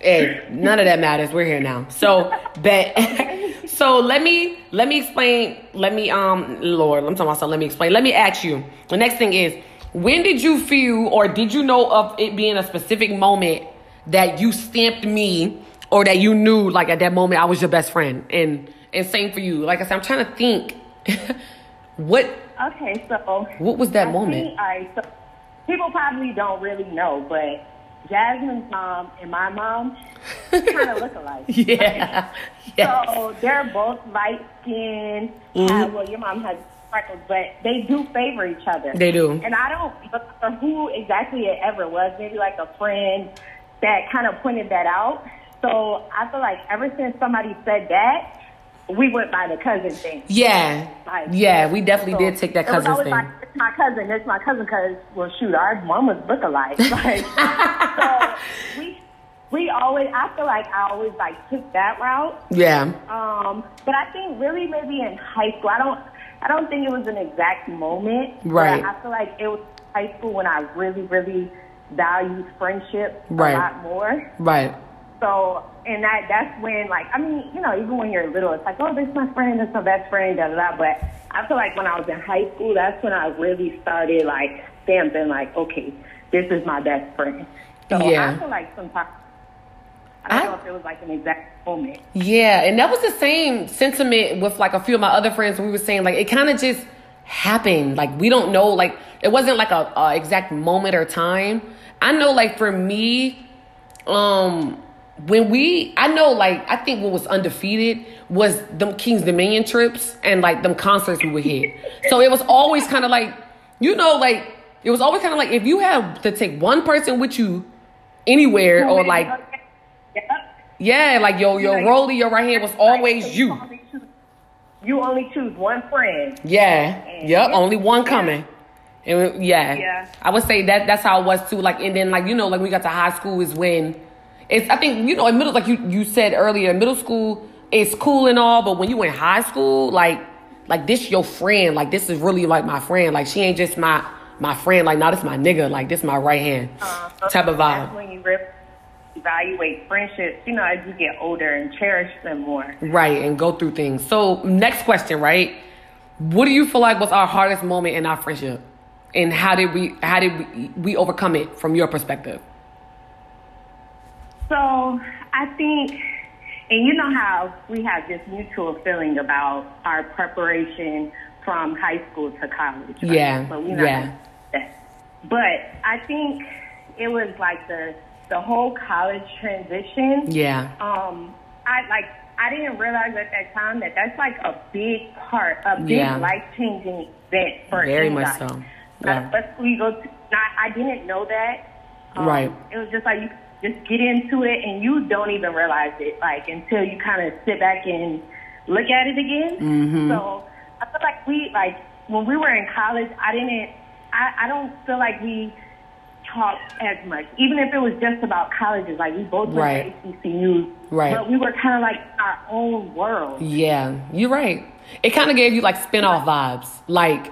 Hey, none of that matters. We're here now. So, bet. so let me let me explain. Let me um, Lord, I'm talking about. Let me explain. Let me ask you. The next thing is, when did you feel, or did you know of it being a specific moment that you stamped me or that you knew like at that moment I was your best friend? And and same for you. Like I said, I'm trying to think what Okay, so what was that I moment? think- all right, so people probably don't really know, but Jasmine's mom and my mom kind of look alike. Yeah. Yes. So they're both light skinned. Mhm. well, your mom has freckles, but they do favor each other. They do. And I don't remember who exactly it ever was. Maybe like a friend that kind of pointed that out. So I feel like ever since somebody said that, we went by the cousin thing. Yeah. Like, Yeah, we definitely so did take that cousin thing. Like, it's my cousin. It's my cousin because, well, shoot, our mamas look alike. Like, so we we always. I feel like I always like took that route. Yeah. Um, but I think really maybe in high school, I don't. I don't think it was an exact moment. Right. I feel like it was high school when I really, really valued friendship Right. a lot more. Right. So, and that that's when, like, I mean, you know, even when you're little, it's like, oh, this is my friend, this is my best friend, da da da. But I feel like when I was in high school, that's when I really started like stamping, like, okay, this is my best friend. So Yeah. I feel like sometimes I don't I- know if it was like an exact moment. Yeah, and that was the same sentiment with like a few of my other friends. We were saying like it kind of just happened. Like we don't know. Like it wasn't like a, a exact moment or time. I know, like for me, um, when we, I know, like I think what was undefeated was them Kings Dominion trips and like them concerts we would hit. so it was always kind of like, you know, like it was always kind of like if you had to take one person with you anywhere or like yeah, like yo, yo, You know, Rolly, your right hand was always you. You only choose one friend. Yeah, yep, only one coming. And yeah. Yeah. I would say that that's how it was too. Like, and then like you know, like we got to high school is when it's. I think you know, in middle, like you you said earlier, middle school it's cool and all, but when you in high school, like like this your friend, like this is really like my friend. Like she ain't just my my friend. Like now this my nigga. Like this my right hand Uh, type of That's vibe. when you really evaluate friendships, you know, as you get older and cherish them more. Right, and go through things. So, next question, right? What do you feel like was our hardest moment in our friendship? And how did we how did we, we overcome it from your perspective? So I think, and you know how we have this mutual feeling about our preparation from high school to college. Right? Yeah, But we yeah. gonna do that. But I think it was like the the whole college transition. Yeah. Um, I like I didn't realize at that time that that's like a big part, a big Yeah. life changing event for Very much anybody. so. Like, Yeah. But we go to, I, I didn't know that. Um, Right. It was just like you just get into it and you don't even realize it, like until you kind of sit back and look at it again. Mm-hmm. So I feel like we like when we were in college, I didn't. I, I don't feel like we talked as much, even if it was just about colleges. Like we both went Right. to HBCUs, Right. But we were kind of like our own world. Yeah, you're right. It kind of gave you like spin-off vibes. Like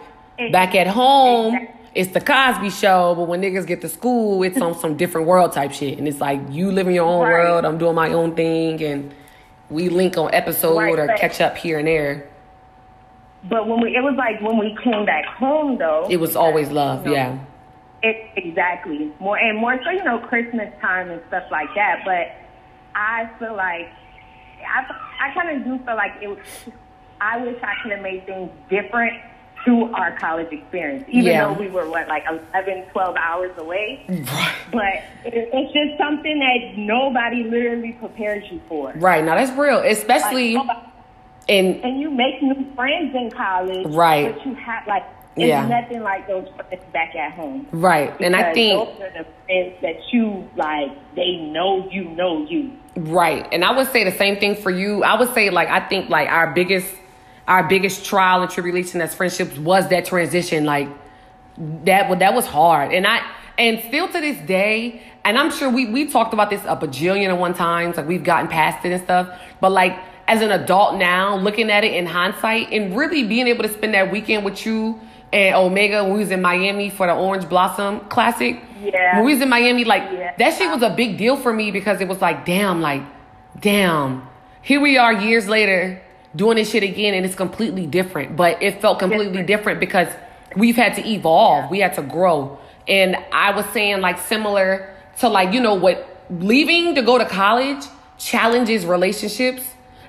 back at home, Exactly. It's the Cosby show, but when niggas get to school, it's on some different world type shit. And it's like you live in your own Right. world, I'm doing my own thing, and we link on episode Right, or catch up here and there. But when we, it was like when we came back home, though, It was always love, you know, yeah. It, exactly. More and more so, you know, Christmas time and stuff like that. But I feel like I, I kind of do feel like it. was I wish I could have made things different through our college experience, even Yeah. though we were what like 11, 12 hours away. But it, it's just something that nobody literally prepares you for. Right, now that's real. Like, Especially nobody- in and you make new friends in college, Right. But you have like it's Yeah. nothing like those friends back at home. right. And I think those are the friends that you like. They know you know you. Right. And I would say the same thing for you. I would say like I think like our biggest our biggest trial and tribulation as friendships was that transition. Like that that was hard. And I and still to this day, and I'm sure we we talked about this a bajillion and one times, like we've gotten past it and stuff. But like as an adult now, looking at it in hindsight and really being able to spend that weekend with you and Omega when we was in Miami for the Orange Blossom Classic. Yeah. When we was in Miami, like Yeah. that shit was a big deal for me because it was like, damn, like, damn. Here we are years later doing this shit again and it's completely different. But it felt completely different because we've had to evolve. We had to grow. And I was saying like similar to like, you know, what leaving to go to college challenges relationships,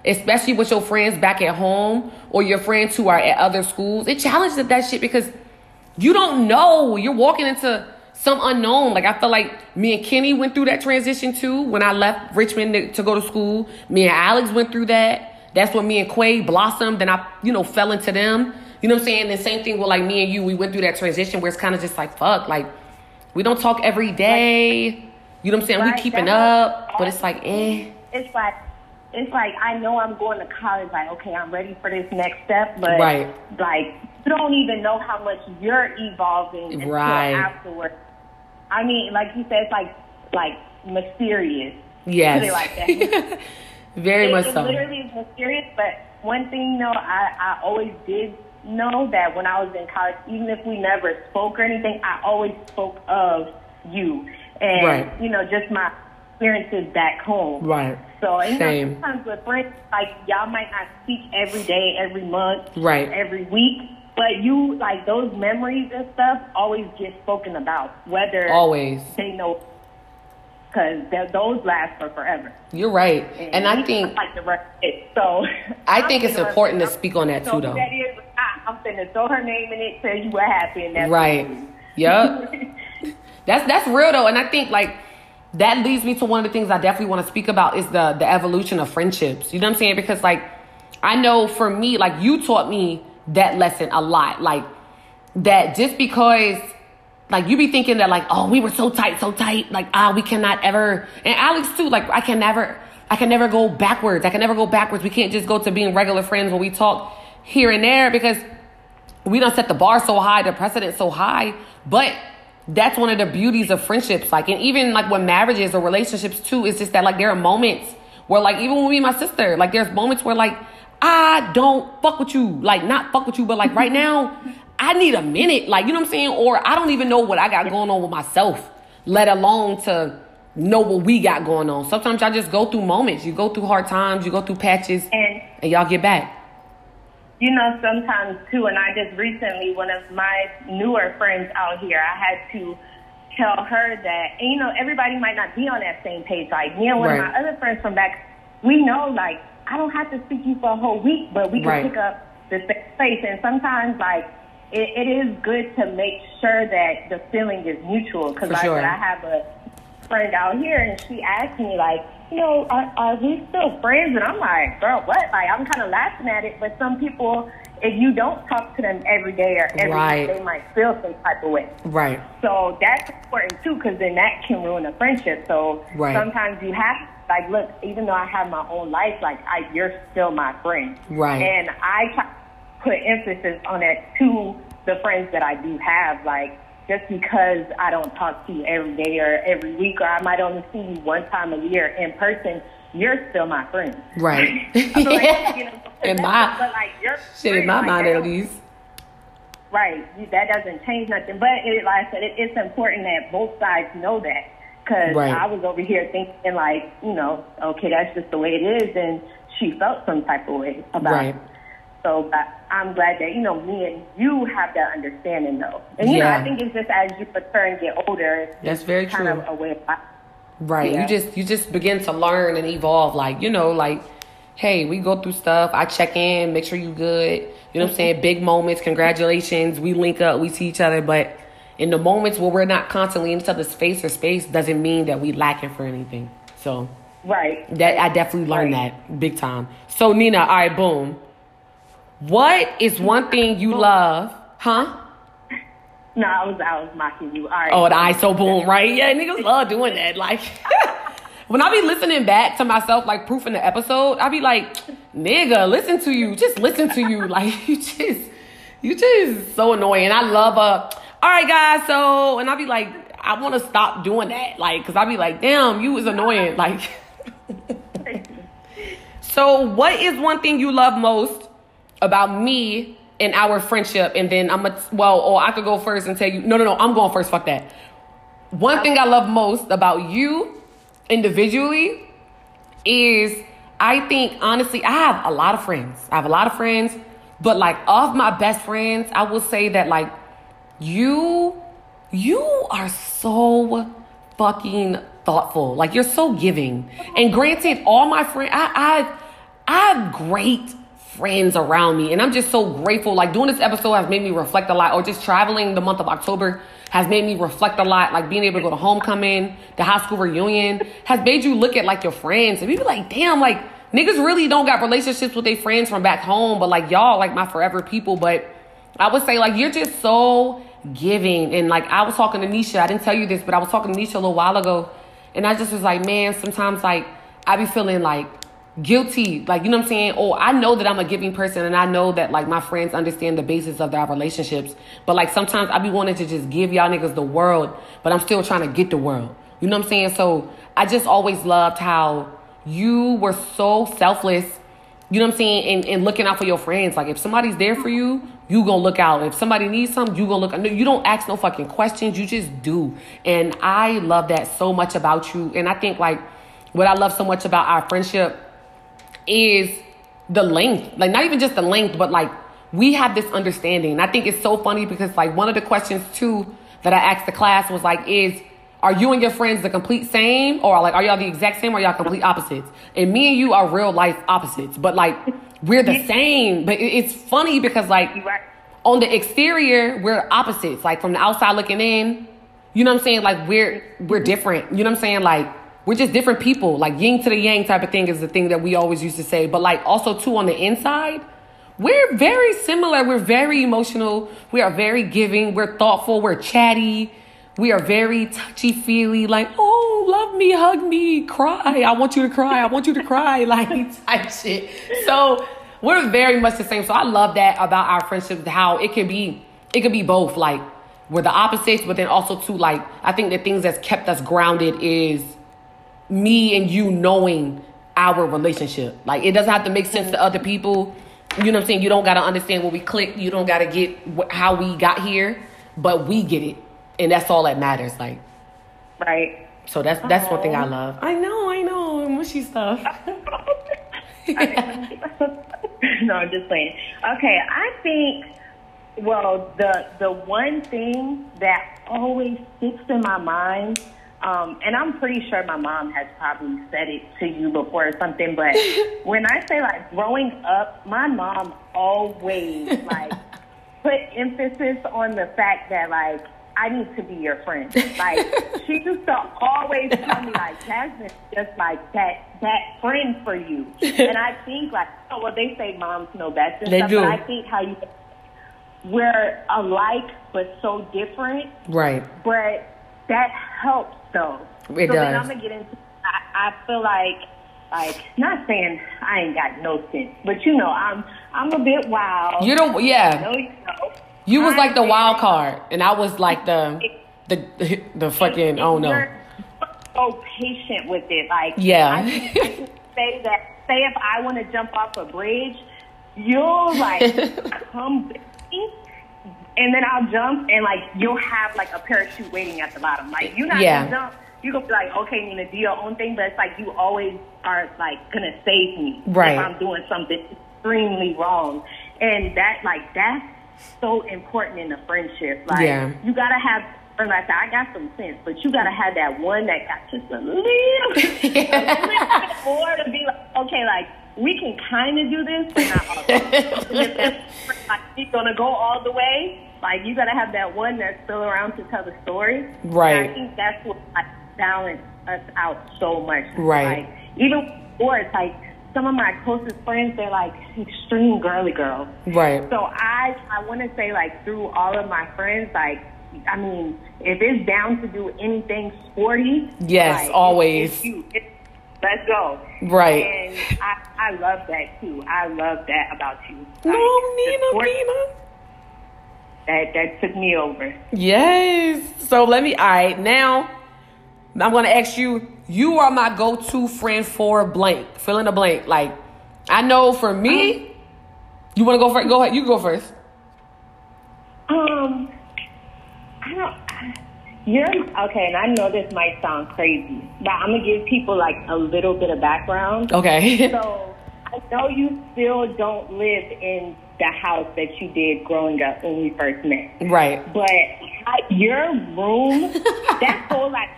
especially with your friends back at home or your friends who are at other schools. It challenges that shit because you don't know. You're walking into some unknown. Like I feel like me and Kenny went through that transition too when I left Richmond to, to go to school. Me and Alex went through that. That's when me and Quay blossomed and I, you know, fell into them. You know what I'm saying? The same thing with like me and you, we went through that transition where it's kind of just like, fuck, like we don't talk every day. You know what I'm saying? Right, we keeping up, but it's like, eh. It's like it's like I know I'm going to college. Like, okay, I'm ready for this next step, but Right. like you don't even know how much you're evolving until Right. afterwards. I mean, like you said, it's like like mysterious. Yes. Like that. Very it, much it so. literally is mysterious, but one thing, you know, I, I always did know that when I was in college, even if we never spoke or anything, I always spoke of you. And, Right. you know, just my experiences back home. Right. So, and you Same. know, sometimes with friends, like, y'all might not speak every day, every month, Right. every week, but you, like, those memories and stuff always get spoken about, whether Always. they know, because those last for forever. You're right. And I think like the rest. So I think I'm it's important to speak on that too though. That is, I, I'm finna throw her name in it, tell you what happened. That's Right. Yep. That's that's real though, and I think like that leads me to one of the things I definitely want to speak about is the the evolution of friendships. You know what I'm saying? Because like I know for me, like you taught me that lesson a lot. Like that just because like you be thinking that like oh we were so tight, so tight, like ah we cannot ever and Alex too, like I can never I can never go backwards. I can never go backwards. We can't just go to being regular friends when we talk here and there because we don't set the bar so high, the precedent so high. But that's one of the beauties of friendships. Like, and even like with marriages or relationships too, it's just that like there are moments where like even when me my sister, like there's moments where like I don't fuck with you, like not fuck with you, but like right now I need a minute, like you know what I'm saying, or I don't even know what I got going on with myself, let alone to know what we got going on. Sometimes y'all just go through moments, you go through hard times, you go through patches, And and y'all get back. you know, sometimes too, and I just recently, one of my newer friends out here, I had to tell her that, and, you know, everybody might not be on that same page. Like me and one Right. of my other friends from back, we know, like, I don't have to speak to you for a whole week, but we can Right. pick up the same place. And sometimes, like, it, it is good to make sure that the feeling is mutual. Because like, sure. I have a friend out here, and she asked me, like, you know, are, are we still friends? And I'm like, girl, what? Like, I'm kind of laughing at it, but some people, if you don't talk to them every day or every Right. week, they might feel some type of way. Right. So that's important too, because then that can ruin a friendship. So Right. sometimes you have, like, look, even though I have my own life, like, I, you're still my friend. Right. And I try to put emphasis on that to the friends that I do have, like. Just because I don't talk to you every day or every week, or I might only see you one time a year in person, you're still my friend. Right. Like, you know, In my- but like, you're Shit, in my like, mind at least. Right. That doesn't change nothing. But it, like I said, it, it's important that both sides know that. Because Right. I was over here thinking, like, you know, okay, that's just the way it is. And she felt some type of way about Right. it. So but I'm glad that, you know, me and you have that understanding, though. And, you Yeah. know, I think it's just as you mature and get older, That's very kind true. of a way of. Right. Yeah. You just you just begin to learn and evolve. Like, you know, like, hey, we go through stuff. I check in, make sure you good. You know what I'm saying? Big moments, congratulations. We link up, we see each other, but in the moments where we're not constantly in each other's face or space doesn't mean that we lacking for anything. So Right. that I definitely learned Right. that big time. So Nina, all right, boom. What is one thing you love? Huh? No, I was, I was mocking you. All right. Oh, the I so boom, right? Yeah, niggas love doing that. Like, when I be listening back to myself, like proofing the episode, I be like, nigga, listen to you. Just listen to you. Like, you just, you just so annoying. I love uh all right, guys. So, and I be like, I want to stop doing that. Like, cause I be like, damn, you is annoying. Like, so what is one thing you love most about me and our friendship? And then I'm a, well, or I could go first and tell you, no, no, no, I'm going first. Fuck that. One thing I love most about you individually is I think honestly, I have a lot of friends. I have a lot of friends, but like of my best friends, I will say that like you you are so fucking thoughtful. Like you're so giving. And granted, all my friends, I, I, I have great friends around me, and I'm just so grateful. Like doing this episode has made me reflect a lot, or just traveling the month of October has made me reflect a lot. Like being able to go to homecoming, the high school reunion, has made you look at like your friends and be like, damn, like niggas really don't got relationships with their friends from back home, but like y'all, like my forever people. But I would say like you're just so giving, and like I was talking to Nisha. I didn't tell you this, but I was talking to Nisha a little while ago, and I just was like, man, sometimes like I be feeling like guilty like you know what i'm saying? Oh i know that i'm a giving person and i know that like my friends understand the basis of their relationships. But like sometimes i be wanting to just give y'all niggas the world but i'm still trying to get the world. You know what i'm saying? So i just always loved how you were so selfless you know what i'm saying? And, and looking out for your friends. Like if somebody's there for you you gonna look out. If somebody needs something you gonna look no you don't ask no fucking questions. You just do. And i love that so much about you. And i think like what i love so much about our friendship is the length. Like not even just the length, but like we have this understanding. I think it's so funny because like one of the questions too that I asked the class was like, is are you and your friends the complete same or like are y'all the exact same or y'all complete opposites? And me and you are real life opposites, but like we're the same. But it's funny because like on the exterior we're opposites. Like from the outside looking in, you know what I'm saying? Like we're we're different. You know what I'm saying? Like we're just different people. Like yin to the yang type of thing is the thing that we always used to say. But like also too on the inside, we're very similar. We're very emotional. We are very giving. We're thoughtful. We're chatty. We are very touchy feely. Like, oh, love me, hug me, cry. I want you to cry. I want you to cry. Like type shit. So we're very much the same. So I love that about our friendship. How it can be. It can be both. Like we're the opposites, but then also too. Like I think the things that's kept us grounded is me and you knowing our relationship. Like it doesn't have to make sense to other people. You know what I'm saying? You don't got to understand what we click. You don't got to get wh- how we got here, but we get it, and that's all that matters. Like, Right. so that's that's one thing I love. I know, I know, mushy stuff. no, I'm just playing. Okay, I think. Well, the the one thing that always sticks in my mind, um, and I'm pretty sure my mom has probably said it to you before or something, but when I say like growing up, my mom always like put emphasis on the fact that like I need to be your friend. Like she used to always tell me like Jasmine's just like that that friend for you. And I think like oh well they say moms know best and They stuff, do. but I think how you we're alike but so different. right. But that helps though. It so does. then I'm gonna get into I, I feel like like not saying I ain't got no sense, but you know, I'm I'm a bit wild. You don't. Yeah. know, you know. You was like the wild card, and I was like the the the fucking. Oh no. So patient with it. Like Yeah. I I say that. Say if I want to jump off a bridge, you'll like come and then I'll jump, and like you'll have like a parachute waiting at the bottom. Like you're not Yeah. gonna jump. You're gonna be like, okay, Nina, do your own thing, but it's like you always are like gonna save me Right. if I'm doing something extremely wrong, and that like that's so important in a friendship. Like Yeah. you gotta have. And like I got some sense, but you gotta have that one that got just a little, a little bit more to be like, okay, like we can kind of do this, but not all. Like gonna go all the way, like you gotta have that one that's still around to tell the story. Right. And I think that's what like balance us out so much. Right. Like even sports, like some of my closest friends, they're like extreme girly girls. Right. So I I want to say like through all of my friends, like I mean, if it's down to do anything sporty, Yes, like, always. it's you. It's, let's go. Right. And I I love that too. I love that about you. No, Like, the Nina, sport- Nina. That that took me over. Yes. So let me. All right. Now, I'm gonna ask you. You are my go-to friend for blank. Fill in the blank. Like, I know for me. You want to go first? Go ahead. You go first. Um, I don't. You're okay, and I know this might sound crazy, but I'm gonna give people like a little bit of background. Okay. So I know you still don't live in the house that you did growing up when we first met, right. but your room, that whole like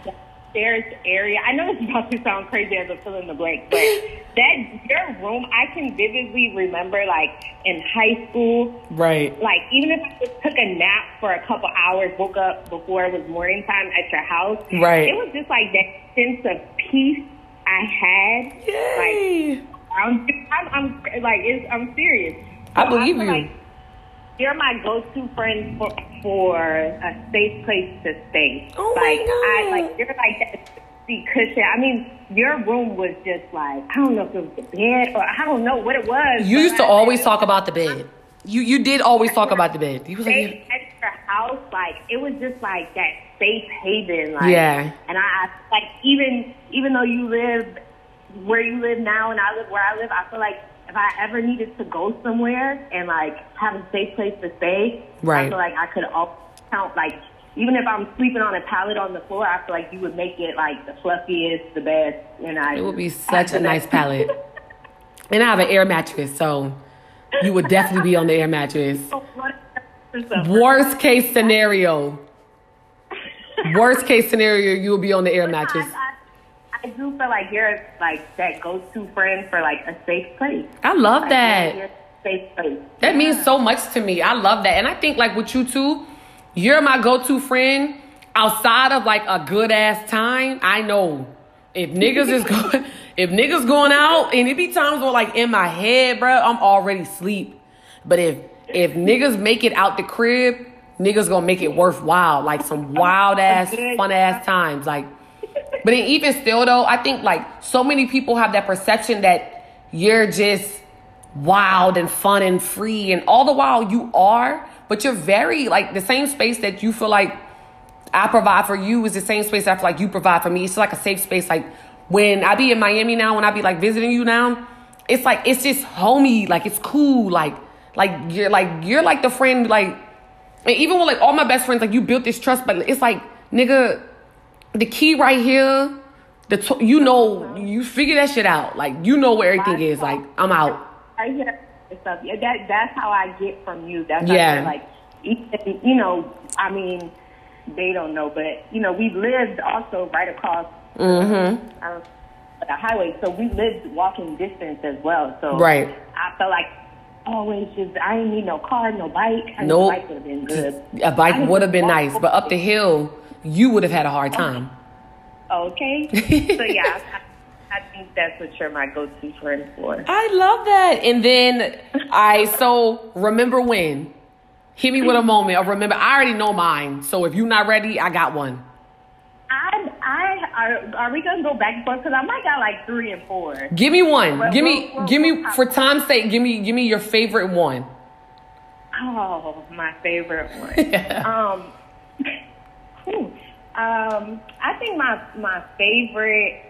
upstairs area. I know it's about to sound crazy as a fill in the blank, but that your room, I can vividly remember like in high school, Right. like even if I just took a nap for a couple hours, woke up before it was morning time at your house, Right. It was just like that sense of peace I had. Yay. Like I'm, I'm, I'm like it's, I'm serious. I believe you. Like you're my go-to friend for, for a safe place to stay. Oh my like I God. like you're like that safety cushion. I mean, your room was just like I don't know if it was the bed or I don't know what it was. You used to I- always talk about the bed. You you did always talk about the bed. You was like, your house, like it was just like that safe haven. Like, Yeah. And I, I like even even though you live where you live now and I live where I live, I feel like if I ever needed to go somewhere and like have a safe place to stay, Right. I feel like I could always count like. Even if I'm sleeping on a pallet on the floor, I feel like you would make it like the fluffiest, the best, and I. it would be such a nice pallet. And I have an air mattress, so you would definitely be on the air mattress. Oh, Worst case scenario. Worst case scenario, you will be on the air mattress. I, do feel like you're like that go-to friend for like a safe place. I love Like, that. you're a safe place. That means so much to me. I love that. And I think like with you too, you're my go-to friend outside of like a good ass time. I know if niggas is going if niggas going out and it be times where like in my head, bro, I'm already sleep. But if if niggas make it out the crib, niggas gonna make it worthwhile. Like some wild ass, fun ass times. Like but even still though, I think like so many people have that perception that you're just wild and fun and free and all the while you are, but you're very like the same space that you feel like I provide for you is the same space I feel like you provide for me. It's like a safe space. Like when I be in Miami now, when I be like visiting you now, it's like it's just homey, like it's cool, like like you're like you're like the friend, like and even with like all my best friends, like you built this trust, but it's like nigga, the key right here, the t- you know you figure that shit out, like you know where everything is. Like I'm out. I hear stuff. Yeah, that that's how I get from you. That's Yeah. how like you know. I mean, they don't know, but you know, we lived also right across Mm-hmm. um, the highway, so we lived walking distance as well. So Right. I felt like always just I didn't need no car, no bike. I Nope. bike would have been good. A bike would have been nice, but up the hill, you would have had a hard time. Okay. so yeah, I, I think that's what you're my go-to friend for. I love that. And then I so remember when. Hit me with a moment of remember. I already know mine. So if you're not ready, I got one. I, I are, are we gonna go back and forth? Because I might got like three and four. Give me one. Well, give me well, give me for time's sake, give me give me your favorite one. Oh, my favorite one. um, um, I think my my favorite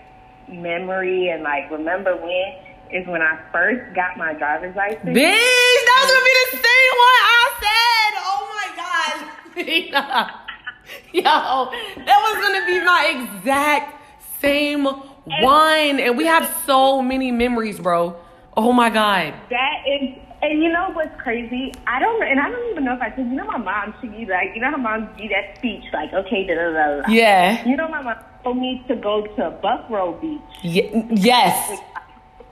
memory and like remember when is when I first got my driver's license. Bitch, that was gonna be the same one I said. Oh my god. Yo, that was gonna be my exact same one. And we have so many memories, bro. Oh my god. That is, and you know what's crazy? I don't, and I don't even know if I told you. Know, my mom, she be like, you know how moms do that speech, like, okay, da da da. da. Yeah. You know, my mom told me to go to Buckroe Beach. Ye- yes.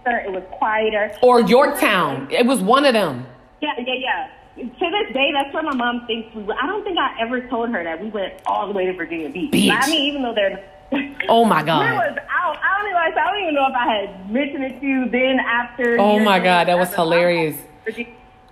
It was quieter. Or Yorktown. It was one of them. Yeah, yeah, yeah. To this day, that's where my mom thinks we went. I don't think I ever told her that we went all the way to Virginia Beach. Beach. I mean, even though they're. Oh my God. was out. I don't, even, I don't even know if I had mentioned it to you then after. Oh my God, that was hilarious.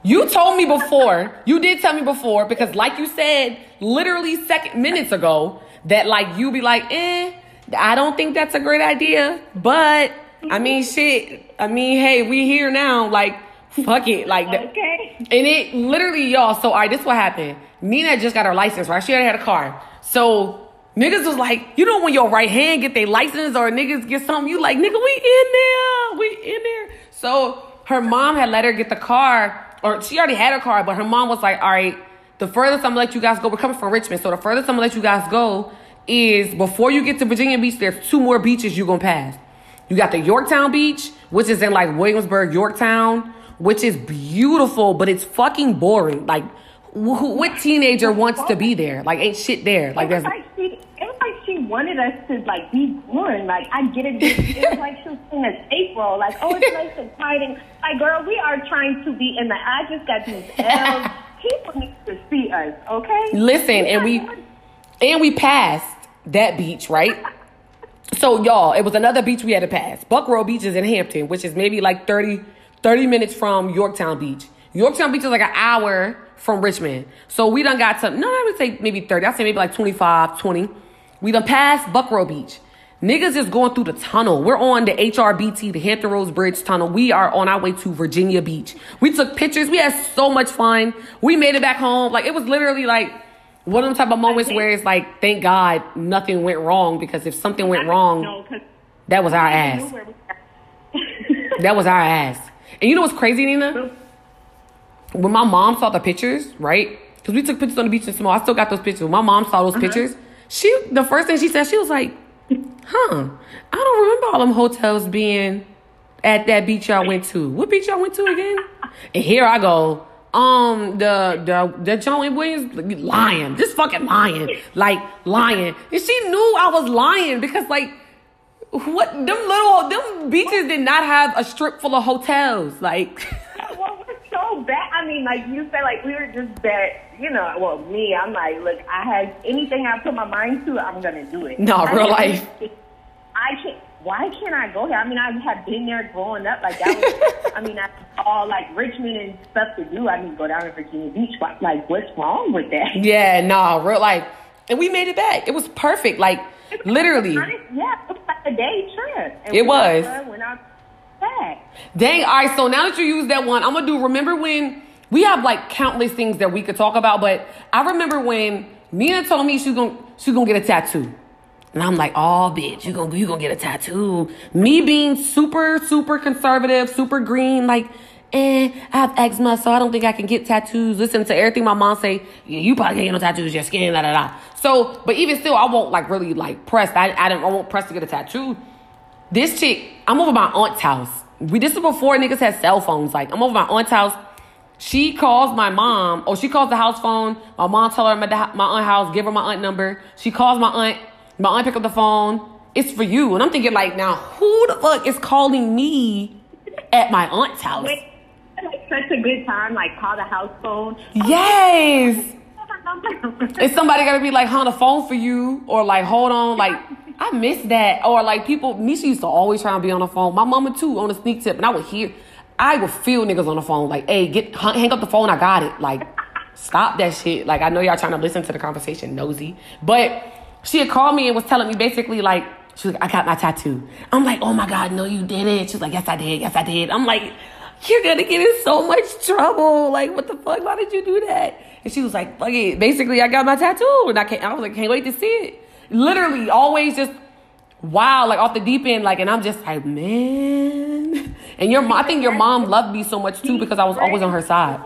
You told me before, you did tell me before, because like you said, literally second minutes ago, that like you be like, eh, I don't think that's a great idea. But I mean shit. I mean, hey, we here now. Like, fuck it. Like Okay. And it literally, y'all, so all right, this what happened. Nina just got her license, right? She already had a car. So niggas was like, you know when your right hand get their license or niggas get something, you like, nigga, we in there. We in there. So her mom had let her get the car, or she already had a car, but her mom was like, all right, the furthest I'm gonna let you guys go, we're coming from Richmond, so the furthest I'm gonna let you guys go is before you get to Virginia Beach, there's two more beaches you're gonna pass. You got the Yorktown Beach, which is in like Williamsburg, Yorktown, which is beautiful, but it's fucking boring. Like, wh- wh- what teenager wants to be there? Like, ain't shit there. Like, there's like she, it was like she wanted us to like be born. Like I get it. It was like she was in a tape roll. Like oh, it's nice and exciting. Like girl, we are trying to be in the. I just got these L's. People need to see us, okay? Listen, and we and we passed that beach, right? So y'all, it was another beach we had to pass. Buckroe Beach is in Hampton, which is maybe like 30, 30 minutes from Yorktown Beach. Yorktown Beach is like an hour from Richmond. So we done got to, no, I would say maybe 30. I'd say maybe like 25, 20. We done passed Buckroe Beach. Niggas is going through the tunnel. We're on the HRBT, the Hampton Roads Bridge tunnel. We are on our way to Virginia Beach. We took pictures. We had so much fun. We made it back home. Like it was literally like one of them type of moments where it's like, thank God nothing went wrong because if something went wrong, No, because that was our ass. That was our ass. And you know what's crazy, Nina? When my mom saw the pictures, right? Because we took pictures on the beach in small. I still got those pictures. When my mom saw those pictures, she the first thing she said, she was like, huh, I don't remember all them hotels being at that beach y'all went to. What beach y'all went to again? And here I go. Um, the the the John Williams lying, just fucking lying, like lying, and she knew I was lying because like what them little them beaches did not have a strip full of hotels. Like bad. I mean, like you said, like we were just bad. You know, well, me, I'm like, look, I had anything I put my mind to, I'm gonna do it. No, I real life. I can't. Why can't I go here? I mean, I have been there growing up. Like that was. I mean, that's all like Richmond and stuff to do. I mean, go down to Virginia Beach. Like, what's wrong with that? yeah, no, real life. And we made it back. It was perfect. Like literally. Yeah, it was like a day trip. And It we was. went- Went out Dang, all right, so now that you use that one, I'm gonna do remember when we have like countless things that we could talk about, but I remember when Nina told me she's gonna she's gonna get a tattoo. And I'm like, oh bitch, you gonna you gonna get a tattoo. Me being super, super conservative, super green, like, eh, I have eczema, so I don't think I can get tattoos. Listen to everything my mom say, yeah, you probably can't get no tattoos, your skin, da da da. So, but even still, I won't like really like press. I I didn't I won't press to get a tattoo. This chick, I'm over my aunt's house. We this is before niggas had cell phones. Like I'm over my aunt's house. She calls my mom, or she calls the house phone. My mom tell her I'm at the, my aunt house, give her my aunt number. She calls my aunt. My aunt pick up the phone. It's for you, and I'm thinking like, now who the fuck is calling me at my aunt's house? Wait, like such a good time. Like call the house phone. Yes. Is somebody gotta be like on the phone for you or like hold on like I miss that or like people Misha used to always try to be on the phone my mama too on a sneak tip and I would hear I would feel niggas on the phone like hey get hang up the phone I got it like stop that shit like I know y'all trying to listen to the conversation nosy but she had called me and was telling me basically like she was like I got my tattoo I'm like oh my god no you didn't she's like yes I did yes I did I'm like you're gonna get in so much trouble. Like, what the fuck? Why did you do that? And she was like, fuck it. Basically, I got my tattoo. And I can't, I was like, can't wait to see it. Literally, always just wow, like off the deep end. Like, and I'm just like, man. And your, I think your mom loved me so much too because I was always on her side.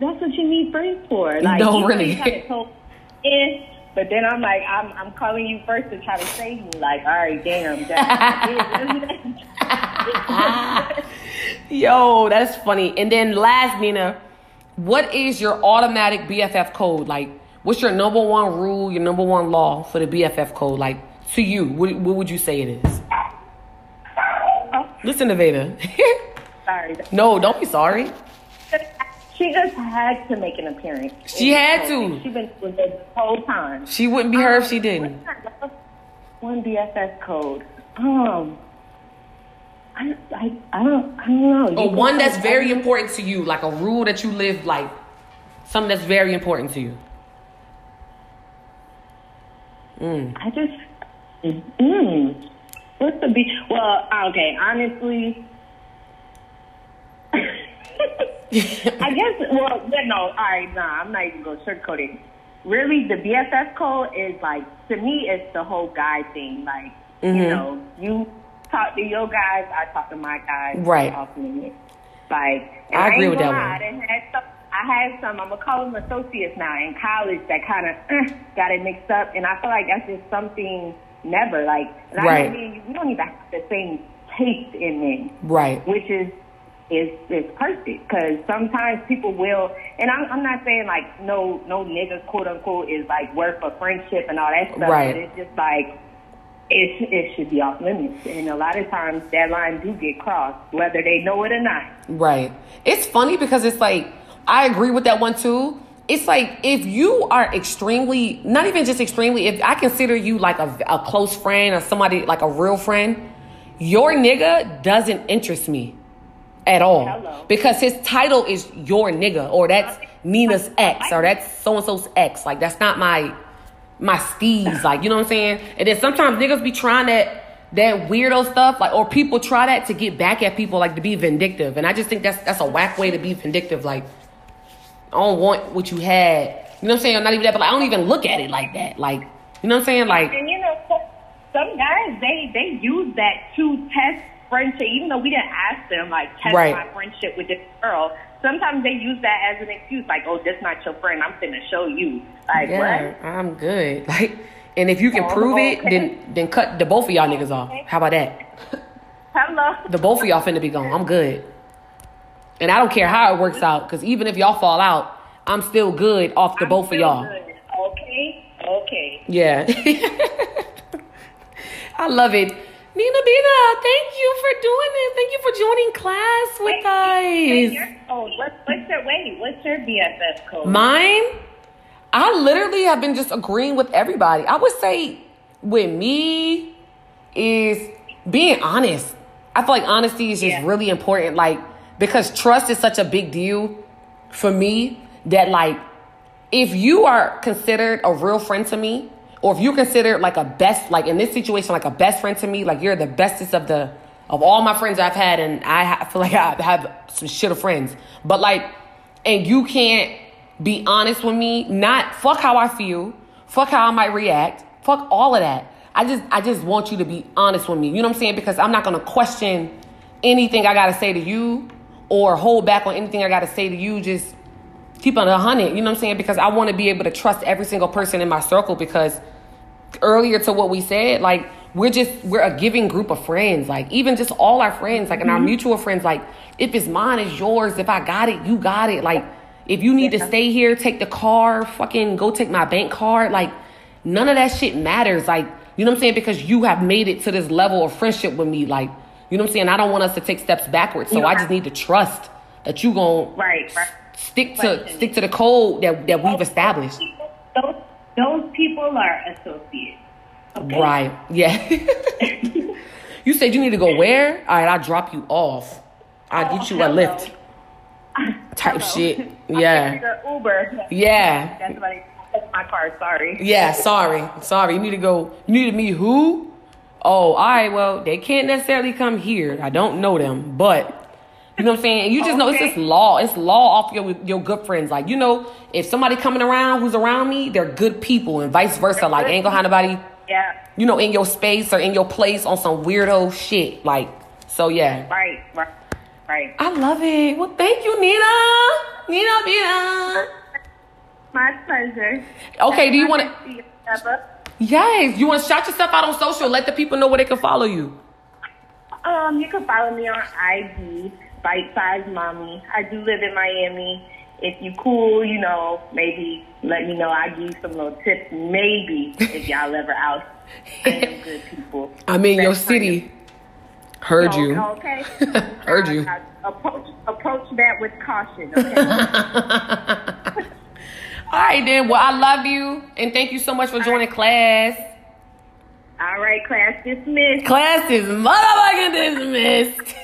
That's what you need friends for. Like, No, really. kinda told me, but then I'm like, I'm I'm calling you first to try to save me. Like, all right, damn. That, Yo, that's funny. And then last, Nina, what is your automatic BFF code? Like, what's your number one rule, your number one law for the BFF code? Like, to you, what, what would you say it is? Listen to Veda. sorry. no, don't be sorry. She just had to make an appearance. She had to. She's been with it the whole time. She wouldn't be her if she didn't. One BFF code. Um, I, I, I don't, I don't know. Or one that's very important to you, like a rule that you live like, something that's very important to you. I just, mm, what's the be? Well, okay, honestly, I guess. Well, no, all right, nah, I'm not even going to sugarcoat it. Really, the BFF code is like to me, it's the whole guy thing. Like, Mm-hmm. you know, you talk to your guys, I talk to my guys. Right. Like, and I agree with that lie, one. I had some. I. I'm gonna call them associates now in college that kind of uh, got it mixed up, and I feel like that's just something never like. And Right. know me and you, we don't even have the same taste in men, Right. which is is is perfect because sometimes people will, and I'm I'm not saying like no no nigga quote unquote is like worth a friendship and all that stuff, Right. but it's just like it it should be off limits, and a lot of times that line do get crossed, whether they know it or not. Right. It's funny because it's like I agree with that one too. It's like if you are extremely, not even just extremely, if I consider you like a, a close friend or somebody like a real friend, your nigga doesn't interest me at all Hello. because his title is your nigga or that's Nina's ex or that's so and so's ex. Like that's not my my steez. Like you know what I'm saying. And then sometimes niggas be trying that that weirdo stuff like or people try that to get back at people like to be vindictive. And I just think that's that's a whack way to be vindictive. Like I don't want what you had. You know what I'm saying? I'm not even that, but like, I don't even look at it like that. Like you know what I'm saying? Like And you know, some, guys they they use that to test friendship, even though we didn't ask them like test Right. my friendship with this girl. Sometimes they use that as an excuse, like, "Oh, this not your friend. I'm finna show you." Like, yeah, what? I'm good. Like and if you can Oh, prove it, then then cut the both of y'all niggas off. How about that? Hello. The both of y'all finna be gone. I'm good. And I don't care how it works out, because even if y'all fall out, I'm still good off the I'm both of y'all. good. Okay. Okay. Yeah. I love it. Nina Bina, thank you for doing this. Thank you for joining class with Wait, us. your code. What, what's your wait? What's your BFF code? Mine, I literally have been just agreeing with everybody. I would say with me is being honest. I feel like honesty is just Yeah. really important. Like, because trust is such a big deal for me that, like, if you are considered a real friend to me, or if you're considered like a best, like in this situation, like a best friend to me, like you're the bestest of the of all my friends I've had, and I feel like I have some shit of friends, but like, and you can't be honest with me, not fuck how I feel, fuck how I might react, fuck all of that. I just I just want you to be honest with me. You know what I'm saying? Because I'm not gonna question anything I gotta say to you or hold back on anything I gotta say to you. Just keep on a hundred. You know what I'm saying? Because I want to be able to trust every single person in my circle. Because earlier to what we said, like we're just we're a giving group of friends. Like even just all our friends, like and our mm-hmm. mutual friends. Like if it's mine, it's yours. If I got it, you got it. Like if you need to stay here, take the car. Fucking go take my bank card. Like none of that shit matters. Like you know what I'm saying? Because you have made it to this level of friendship with me. Like you know what I'm saying? I don't want us to take steps backwards. So I just need to trust that you gon' Right, right. stick to stick to the code that, that we've established. Those, those people are associates. Okay? Right. Yeah. you said you need to go where? All right, I'll drop you off. I'll Oh, get you a lift. Type Hello. shit. Yeah. Uber. Yeah. That's what that's my car. Sorry. Yeah, sorry. Sorry. You need to go. You need to meet who? Oh, all right. Well, they can't necessarily come here. I don't know them, but you know what I'm saying? You just know it's just law. It's law off your your good friends. Like, you know, if somebody coming around who's around me, they're good people and vice versa. Like, ain't gonna have nobody Yeah. you know, in your space or in your place on some weirdo shit. Like, so yeah. Right. Right. Right. I love it. Well, thank you, Nina. Nina, Nina. My pleasure. Okay, do you want to? Yes, you want to shout yourself out on social. Let the people know where they can follow you. Um, you can follow me on IG, Bite Size Mommy. I do live in Miami. If you cool, you know, maybe let me know. I give you some little tips. Maybe if y'all ever out. I am good people. I'm in your Best friends. city. Heard Oh, you. Okay. Heard you. I- I approach approach that with caution. Okay. All right, then. Well, I love you. And thank you so much for joining class. All right, class dismissed. Class is motherfucking dismissed.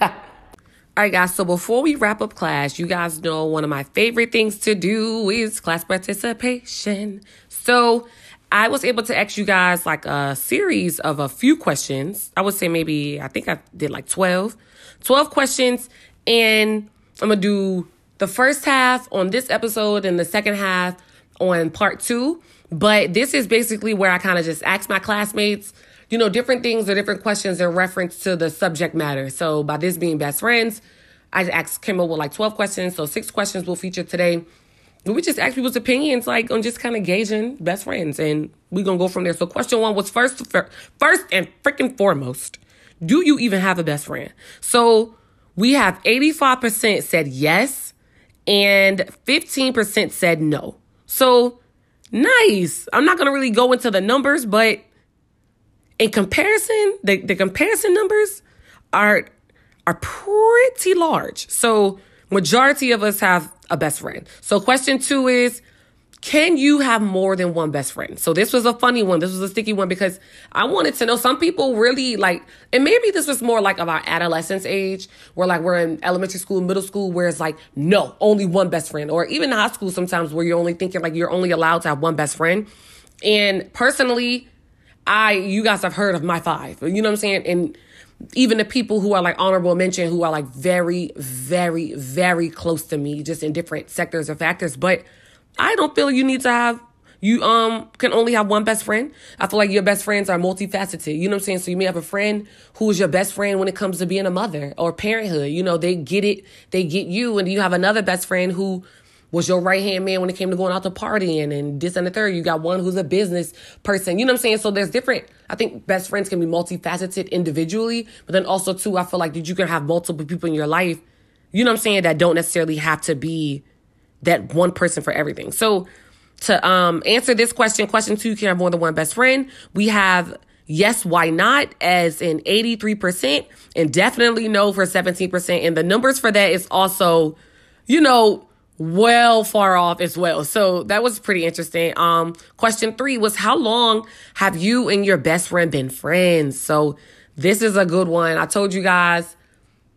All right, guys. So before we wrap up class, you guys know one of my favorite things to do is class participation. So I was able to ask you guys like a series of a few questions. I would say maybe, I think I did like 12, 12 questions. And I'm going to do the first half on this episode and the second half on part two. But this is basically where I kind of just ask my classmates, you know, different things or different questions in reference to the subject matter. So by this being best friends, I asked up with like 12 questions. So six questions will feature today. We just ask people's opinions, like on just kind of gauging best friends, and we're gonna go from there. So, question one was first, first and freaking foremost, do you even have a best friend? So, we have 85% said yes and 15% said no. So nice. I'm not going to really go into the numbers, but in comparison, the, the comparison numbers are are pretty large. So majority of us have a best friend. So question 2 is can you have more than one best friend? So this was a funny one. This was a sticky one because I wanted to know some people really like, and maybe this was more like of our adolescence age where like we're in elementary school, middle school, where it's like, no, only one best friend, or even high school sometimes where you're only thinking like you're only allowed to have one best friend. And personally, I, you guys have heard of my five, you know what I'm saying? And even the people who are like honorable mention, who are like very, very, very close to me, just in different sectors or factors. But I don't feel you need to have you um can only have one best friend. I feel like your best friends are multifaceted. You know what I'm saying? So you may have a friend who is your best friend when it comes to being a mother or parenthood. You know, they get it, they get you, and you have another best friend who was your right hand man when it came to going out to partying and this and the third. You got one who's a business person. You know what I'm saying? So there's different. I think best friends can be multifaceted individually, but then also too, I feel like that you can have multiple people in your life. You know what I'm saying? That don't necessarily have to be that one person for everything. So to um, answer this question, question two, can you have more than one best friend? We have yes, why not as in 83% and definitely no for 17%. And the numbers for that is also, you know, well far off as well. So that was pretty interesting. Um, question three was how long have you and your best friend been friends? So this is a good one. I told you guys,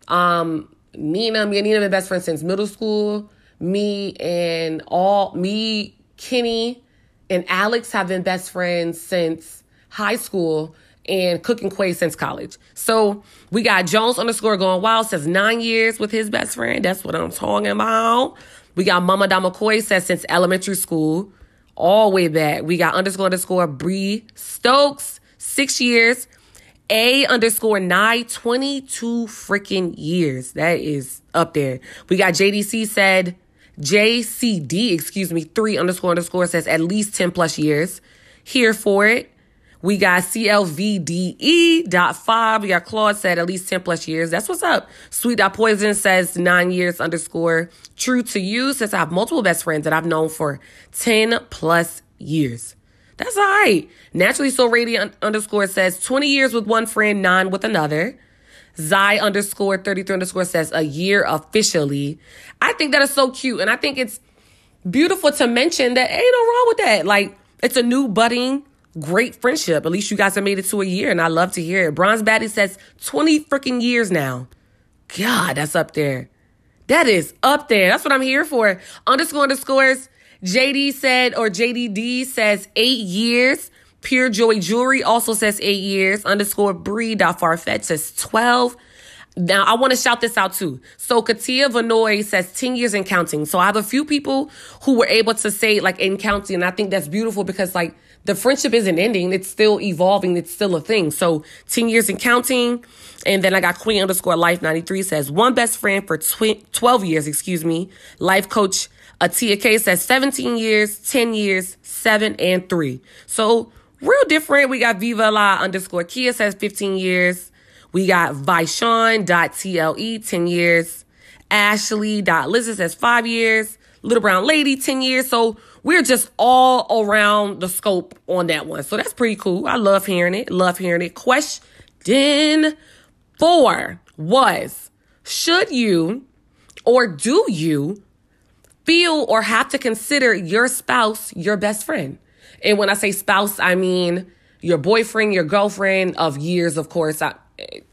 um, Nina, me and Nina have been best friends since middle school me and all me, Kenny, and Alex have been best friends since high school and Cook and Quay since college. So we got Jones underscore going wild says nine years with his best friend. That's what I'm talking about. We got Mama Damakoy says since elementary school, all the way back. We got underscore underscore Bree Stokes, six years. A underscore nine, 22 freaking years. That is up there. We got JDC said JCD, excuse me, three underscore underscore says at least 10 plus years. Here for it. We got CLVDE dot five. We got Claude said at least 10 plus years. That's what's up. Sweet dot poison says nine years underscore. True to you says I have multiple best friends that I've known for 10 plus years. That's all right. Naturally so radiant underscore says 20 years with one friend, nine with another. Zai underscore 33 underscore says a year officially. I think that is so cute. And I think it's beautiful to mention that ain't no wrong with that. Like, it's a new budding, great friendship. At least you guys have made it to a year, and I love to hear it. Bronze Batty says 20 freaking years now. God, that's up there. That is up there. That's what I'm here for. Underscore underscores. JD said, or JDD says eight years. Pure Joy Jewelry also says eight years. Underscore Bree.farfetch says 12. Now, I want to shout this out too. So, Katia Vanoy says 10 years and counting. So, I have a few people who were able to say, like, in counting. And I think that's beautiful because, like, the friendship isn't ending. It's still evolving. It's still a thing. So, 10 years and counting. And then I got Queen underscore Life 93 says, one best friend for tw- 12 years, excuse me. Life coach Atia K says 17 years, 10 years, 7, and 3. So, real different. We got Viva La underscore Kia says 15 years. We got Vishon.tle 10 years. Ashley.lizard says 5 years. Little Brown Lady 10 years. So we're just all around the scope on that one. So that's pretty cool. I love hearing it. Love hearing it. Question four was Should you or do you feel or have to consider your spouse your best friend? And when I say spouse, I mean your boyfriend, your girlfriend of years, of course. I,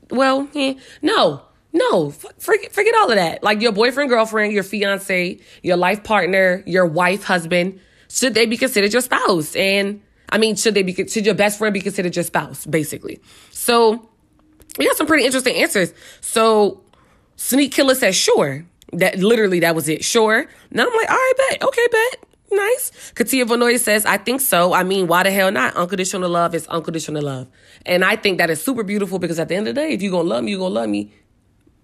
well, eh, no, no, forget, forget all of that. Like your boyfriend, girlfriend, your fiance, your life partner, your wife, husband, should they be considered your spouse? And I mean, should they be, should your best friend be considered your spouse, basically? So we got some pretty interesting answers. So Sneak Killer says, sure. That literally, that was it. Sure. Now I'm like, all right, bet. Okay, bet. Nice. Katia Vanoy says, I think so. I mean, why the hell not? Unconditional love is unconditional love. And I think that is super beautiful because at the end of the day, if you're going to love me, you're going to love me.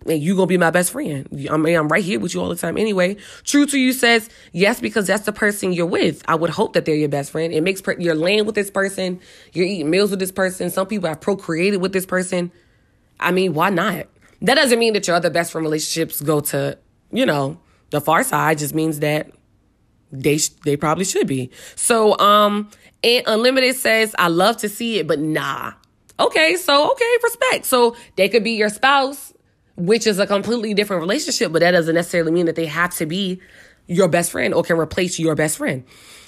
And you're going to be my best friend. I mean, I'm right here with you all the time anyway. True to you says, yes, because that's the person you're with. I would hope that they're your best friend. It makes, per- you're laying with this person. You're eating meals with this person. Some people have procreated with this person. I mean, why not? That doesn't mean that your other best friend relationships go to, you know, the far side. It just means that they they probably should be. So um and unlimited says I love to see it but nah. Okay, so okay, respect. So they could be your spouse, which is a completely different relationship, but that doesn't necessarily mean that they have to be your best friend or can replace your best friend.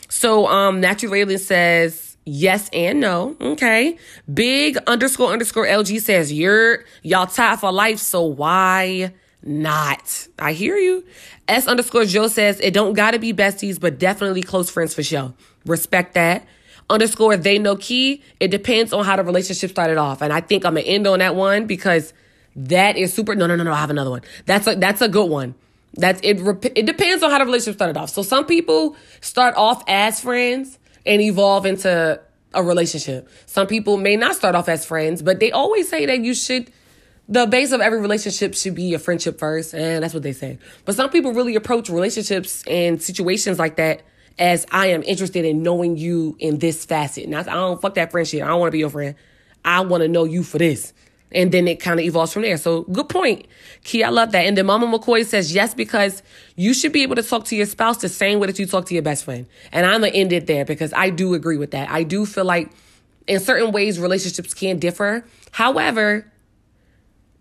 So um Natural Raylan says yes and no. Okay. Big underscore underscore LG says you're y'all tied for life, so why not? I hear you. S underscore Joe says it don't gotta be besties, but definitely close friends for sure. Respect that. Underscore they know key. It depends on how the relationship started off. And I think I'm gonna end on that one because that is super. No, no, no, no. I have another one. That's a that's a good one. That's it. It depends on how the relationship started off. So some people start off as friends and evolve into a relationship. Some people may not start off as friends, but they always say that you should. The base of every relationship should be a friendship first, and that's what they say. But some people really approach relationships and situations like that as I am interested in knowing you in this facet. Now I don't fuck that friendship. I don't want to be your friend. I want to know you for this. And then it kind of evolves from there. So good point. Key, I love that. And then Mama McCoy says yes, because you should be able to talk to your spouse the same way that you talk to your best friend. And I'm gonna end it there because I do agree with that. I do feel like in certain ways relationships can differ. However,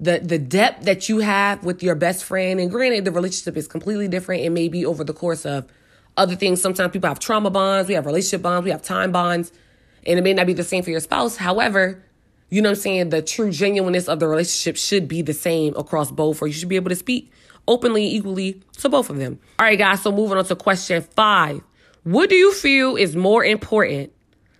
the the depth that you have with your best friend, and granted the relationship is completely different and maybe over the course of other things. Sometimes people have trauma bonds, we have relationship bonds, we have time bonds, and it may not be the same for your spouse. However, you know what I'm saying? The true genuineness of the relationship should be the same across both, or you should be able to speak openly, equally to both of them. All right, guys, so moving on to question five. What do you feel is more important?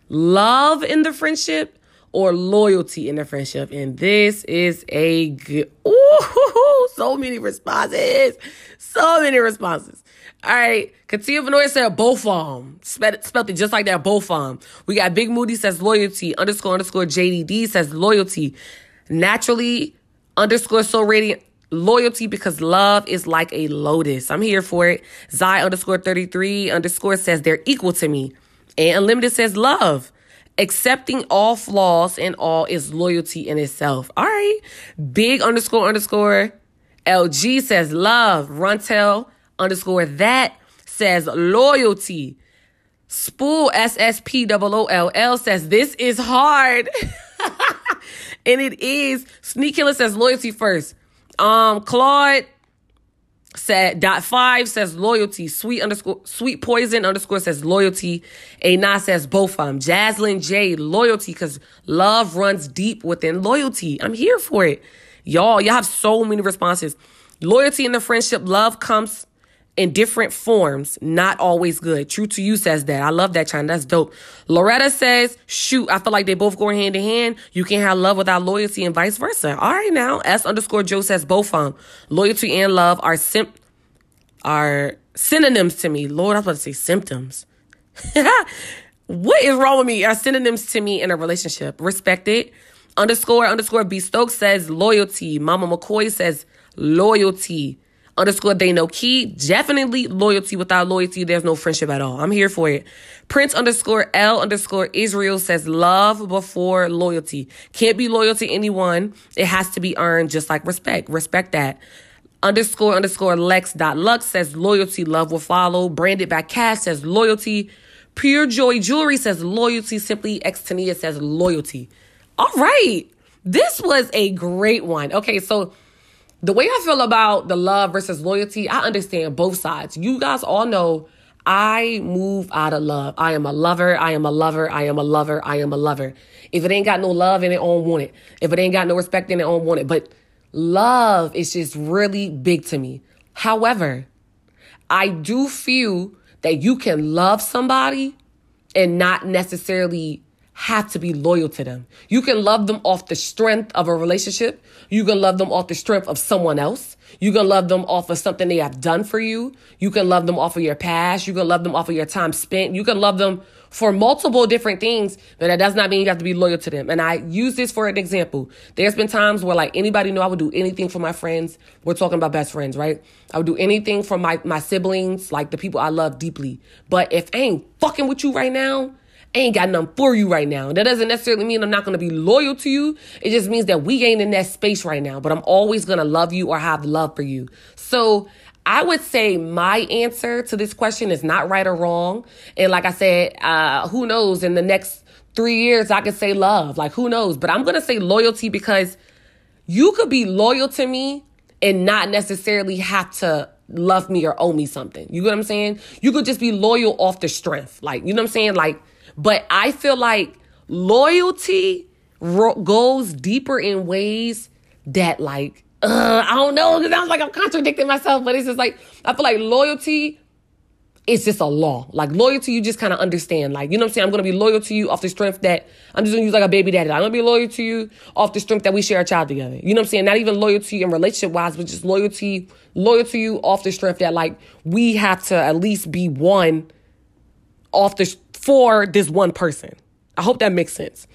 Love in the friendship or loyalty in the friendship? And this is a good, ooh, so many responses. So many responses. All right. Katia Vanoy said both of them. Spelled, it just like that, both of them. We got Big Moody says loyalty, underscore underscore JDD says loyalty. Naturally, underscore so radiant, loyalty because love is like a lotus. I'm here for it. Zai underscore 33 underscore says they're equal to me. And Unlimited says love. Accepting all flaws and all is loyalty in itself. All right. Big underscore underscore LG says love. Runtel underscore that says loyalty. Spool SSP double O says this is hard. and it is. Sneak Killer says loyalty first. Um, Claude said dot five says loyalty. Sweet underscore sweet poison underscore says loyalty. A Nas says both of them. Jaslyn J loyalty because love runs deep within loyalty. I'm here for it. Y'all, y'all have so many responses. Loyalty in the friendship, love comes in different forms, not always good. True to you says that. I love that, China. That's dope. Loretta says, shoot, I feel like they both go hand in hand. You can't have love without loyalty and vice versa. All right now. S underscore Joe says both of them. Loyalty and love are sim are synonyms to me. Lord, I was about to say symptoms. what is wrong with me? Are synonyms to me in a relationship. Respect it. Underscore underscore B Stokes says loyalty. Mama McCoy says loyalty underscore they know key. Definitely loyalty. Without loyalty, there's no friendship at all. I'm here for it. Prince underscore L underscore Israel says love before loyalty. Can't be loyal to anyone. It has to be earned just like respect. Respect that. Underscore underscore Lex dot Lux says loyalty, love will follow. Branded by Cash says loyalty. Pure Joy Jewelry says loyalty. Simply Xtania says loyalty. All right. This was a great one. Okay, so the way I feel about the love versus loyalty, I understand both sides. You guys all know I move out of love. I am a lover. I am a lover. I am a lover. I am a lover. If it ain't got no love in it, I don't want it. If it ain't got no respect in it, I don't want it. But love is just really big to me. However, I do feel that you can love somebody and not necessarily have to be loyal to them. You can love them off the strength of a relationship. You can love them off the strength of someone else. You can love them off of something they have done for you. You can love them off of your past. You can love them off of your time spent. You can love them for multiple different things, but that does not mean you have to be loyal to them. And I use this for an example. There's been times where like anybody know I would do anything for my friends. We're talking about best friends, right? I would do anything for my, my siblings, like the people I love deeply. But if I ain't fucking with you right now, Ain't got nothing for you right now. That doesn't necessarily mean I'm not gonna be loyal to you. It just means that we ain't in that space right now, but I'm always gonna love you or have love for you. So I would say my answer to this question is not right or wrong. And like I said, uh, who knows in the next three years, I could say love. Like who knows? But I'm going to say loyalty because you could be loyal to me and not necessarily have to love me or owe me something. You get what I'm saying? You could just be loyal off the strength. Like, you know what I'm saying? Like, but I feel like loyalty ro- goes deeper in ways that like, uh, I don't know, because sounds like I'm contradicting myself, but it's just like, I feel like loyalty it's just a law. Like loyalty, you just kind of understand. Like, you know what I'm saying? I'm to be loyal to you off the strength that I'm just to use like a baby daddy. I'm to be loyal to you off the strength that we share a child together. You know what I'm saying? Not even loyalty in relationship wise, but just loyalty, loyal to you off the strength that like we have to at least be one off the, for this one person. I hope that makes sense.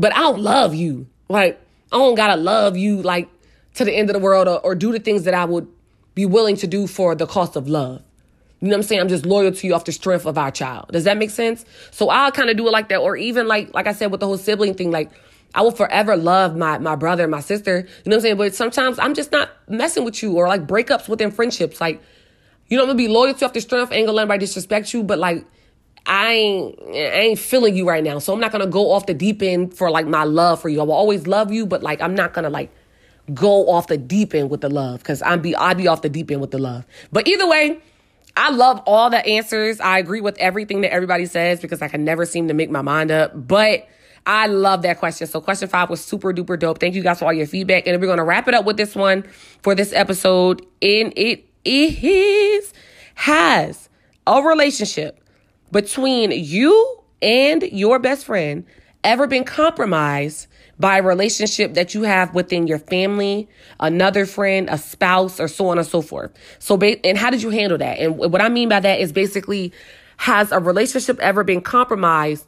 But I don't love you. Like, I don't got to love you like to the end of the world or, or do the things that I would be willing to do for the cost of love. You know what I'm saying? I'm just loyal to you off the strength of our child. Does that make sense? So I'll kind of do it like that. Or even like, like I said, with the whole sibling thing, like I will forever love my, my brother and my sister. You know what I'm saying? But sometimes I'm just not messing with you or like breakups within friendships. Like, you know, I'm gonna be loyal to you off the strength. Ain't gonna let anybody disrespect you, but like, I ain't, I ain't feeling you right now. So I'm not gonna go off the deep end for like my love for you. I will always love you, but like, I'm not gonna like go off the deep end with the love because I'm be, I'd be off the deep end with the love. But either way, I love all the answers. I agree with everything that everybody says because I can never seem to make my mind up. But I love that question. So question five was super duper dope. Thank you guys for all your feedback. And we're to wrap it up with this one for this episode. And it is has a relationship between you and your best friend ever been compromised by a relationship that you have within your family, another friend, a spouse, or so on and so forth. So, and how did you handle that? And what I mean by that is basically, has a relationship ever been compromised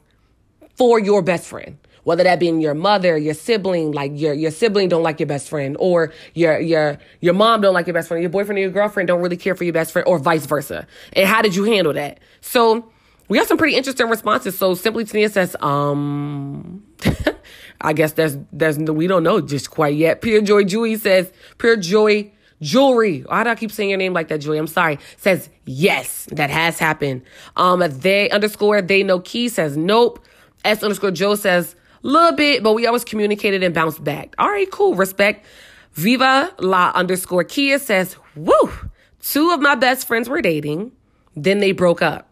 for your best friend? Whether that being your mother, your sibling, like your, your sibling don't like your best friend, or your, your, your mom don't like your best friend, your boyfriend or your girlfriend don't really care for your best friend, or vice versa. And how did you handle that? So, we have some pretty interesting responses. So Simply Tania says, um, I guess there's there's we don't know just quite yet. Pure Joy Jewelry says Pure Joy Jewelry. Why do I keep saying your name like that, Joy? I'm sorry. Says yes, that has happened. Um, they underscore they know key says nope. S underscore Joe says a little bit, but we always communicated and bounced back. All right, cool. Respect. Viva la underscore Kia says, woo, two of my best friends were dating. Then they broke up.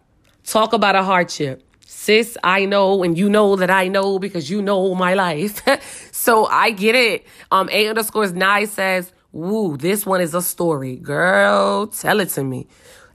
Talk about a hardship. Sis, I know, and you know that I know because you know my life. so I get it. Um, A underscores nine says, woo, this one is a story. Girl, tell it to me.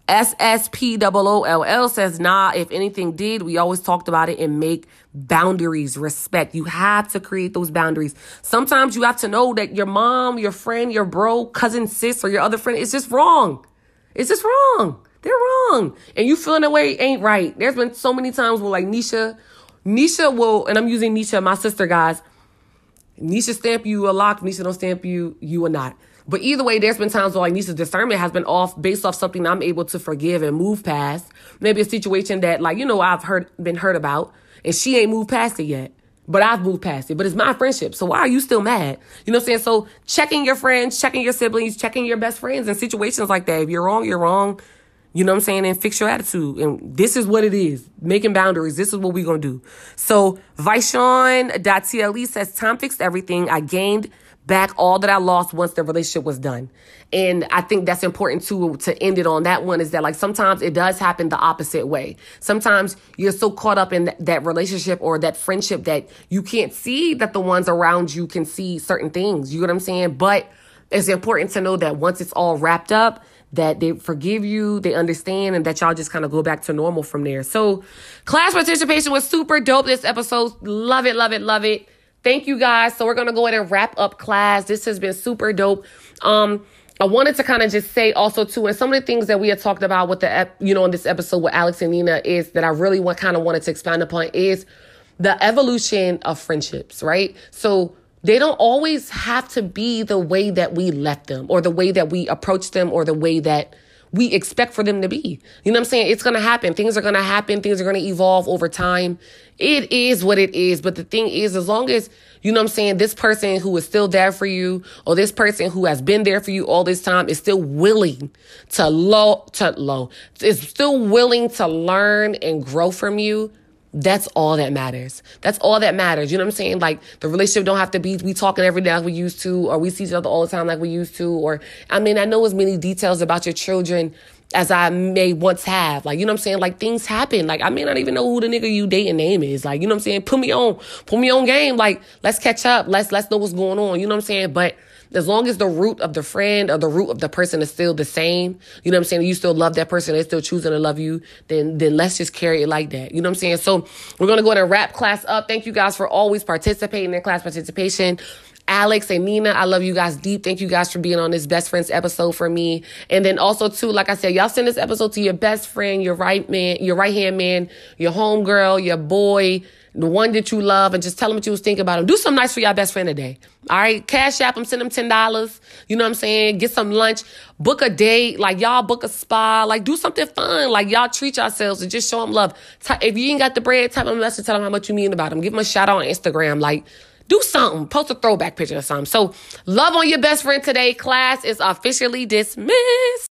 SSPOOLL says, nah, if anything did, we always talked about it and make boundaries, respect. You have to create those boundaries. Sometimes you have to know that your mom, your friend, your bro, cousin, sis, or your other friend is just wrong. It's just wrong. They're wrong. And you feeling that way ain't right. There's been so many times where like Nisha, Nisha will, and I'm using Nisha, my sister, guys. Nisha stamp you a lock, Nisha don't stamp you, you or not. But either way, there's been times where like Nisha's discernment has been off based off something I'm able to forgive and move past. Maybe a situation that like, you know, I've heard been heard about and she ain't moved past it yet. But I've moved past it. But it's my friendship. So why are you still mad? You know what I'm saying? So checking your friends, checking your siblings, checking your best friends in situations like that. If you're wrong, you're wrong. You know what I'm saying? And fix your attitude. And this is what it is. Making boundaries. This is what we're going to do. So Vishon.tle says, time fixed everything. I gained back all that I lost once the relationship was done. And I think that's important too to end it on that one is that like sometimes it does happen the opposite way. Sometimes you're so caught up in that, that relationship or that friendship that you can't see that the ones around you can see certain things. You know what I'm saying? But it's important to know that once it's all wrapped up, that they forgive you, they understand, and that y'all just kind of go back to normal from there. So, class participation was super dope this episode. Love it, love it, love it. Thank you guys. So, we're going to go ahead and wrap up class. This has been super dope. Um, I wanted to kind of just say also too, and some of the things that we had talked about with the, you know, in this episode with Alex and Nina is that I really want kind of wanted to expand upon is the evolution of friendships, right? So they don't always have to be the way that we left them or the way that we approach them or the way that we expect for them to be. You know what I'm saying? It's going to happen. Things are going to happen. Things are going to evolve over time. It is what it is. But the thing is, as long as, you know what I'm saying, this person who is still there for you or this person who has been there for you all this time is still willing to low, to low, is still willing to learn and grow from you, that's all that matters. That's all that matters. You know what I'm saying? Like the relationship don't have to be we talking every day like we used to, or we see each other all the time like we used to, or I mean, I know as many details about your children as I may once have. Like, you know what I'm saying? Like things happen. Like I may not even know who the nigga you dating name is. Like, you know what I'm saying? Put me on, put me on game. Like, let's catch up. Let's let's know what's going on. You know what I'm saying? But as long as the root of the friend or the root of the person is still the same, you know what I'm saying? You still love that person, they're still choosing to love you, then then let's just carry it like that. You know what I'm saying? So we're gonna go and wrap class up. Thank you guys for always participating in class participation. Alex and Nina, I love you guys deep. Thank you guys for being on this best friends episode for me. And then also too, like I said, y'all send this episode to your best friend, your right man, your right hand man, your home girl, your boy, the one that you love, and just tell them what you was thinking about them. Do something nice for your best friend today. All right, cash app them, send them ten dollars. You know what I'm saying? Get some lunch, book a date, like y'all book a spa, like do something fun, like y'all treat yourselves and just show them love. If you ain't got the bread, type them a message, tell them how much you mean about them. Give them a shout out on Instagram, like do something. Post a throwback picture or something. So, love on your best friend today. Class is officially dismissed.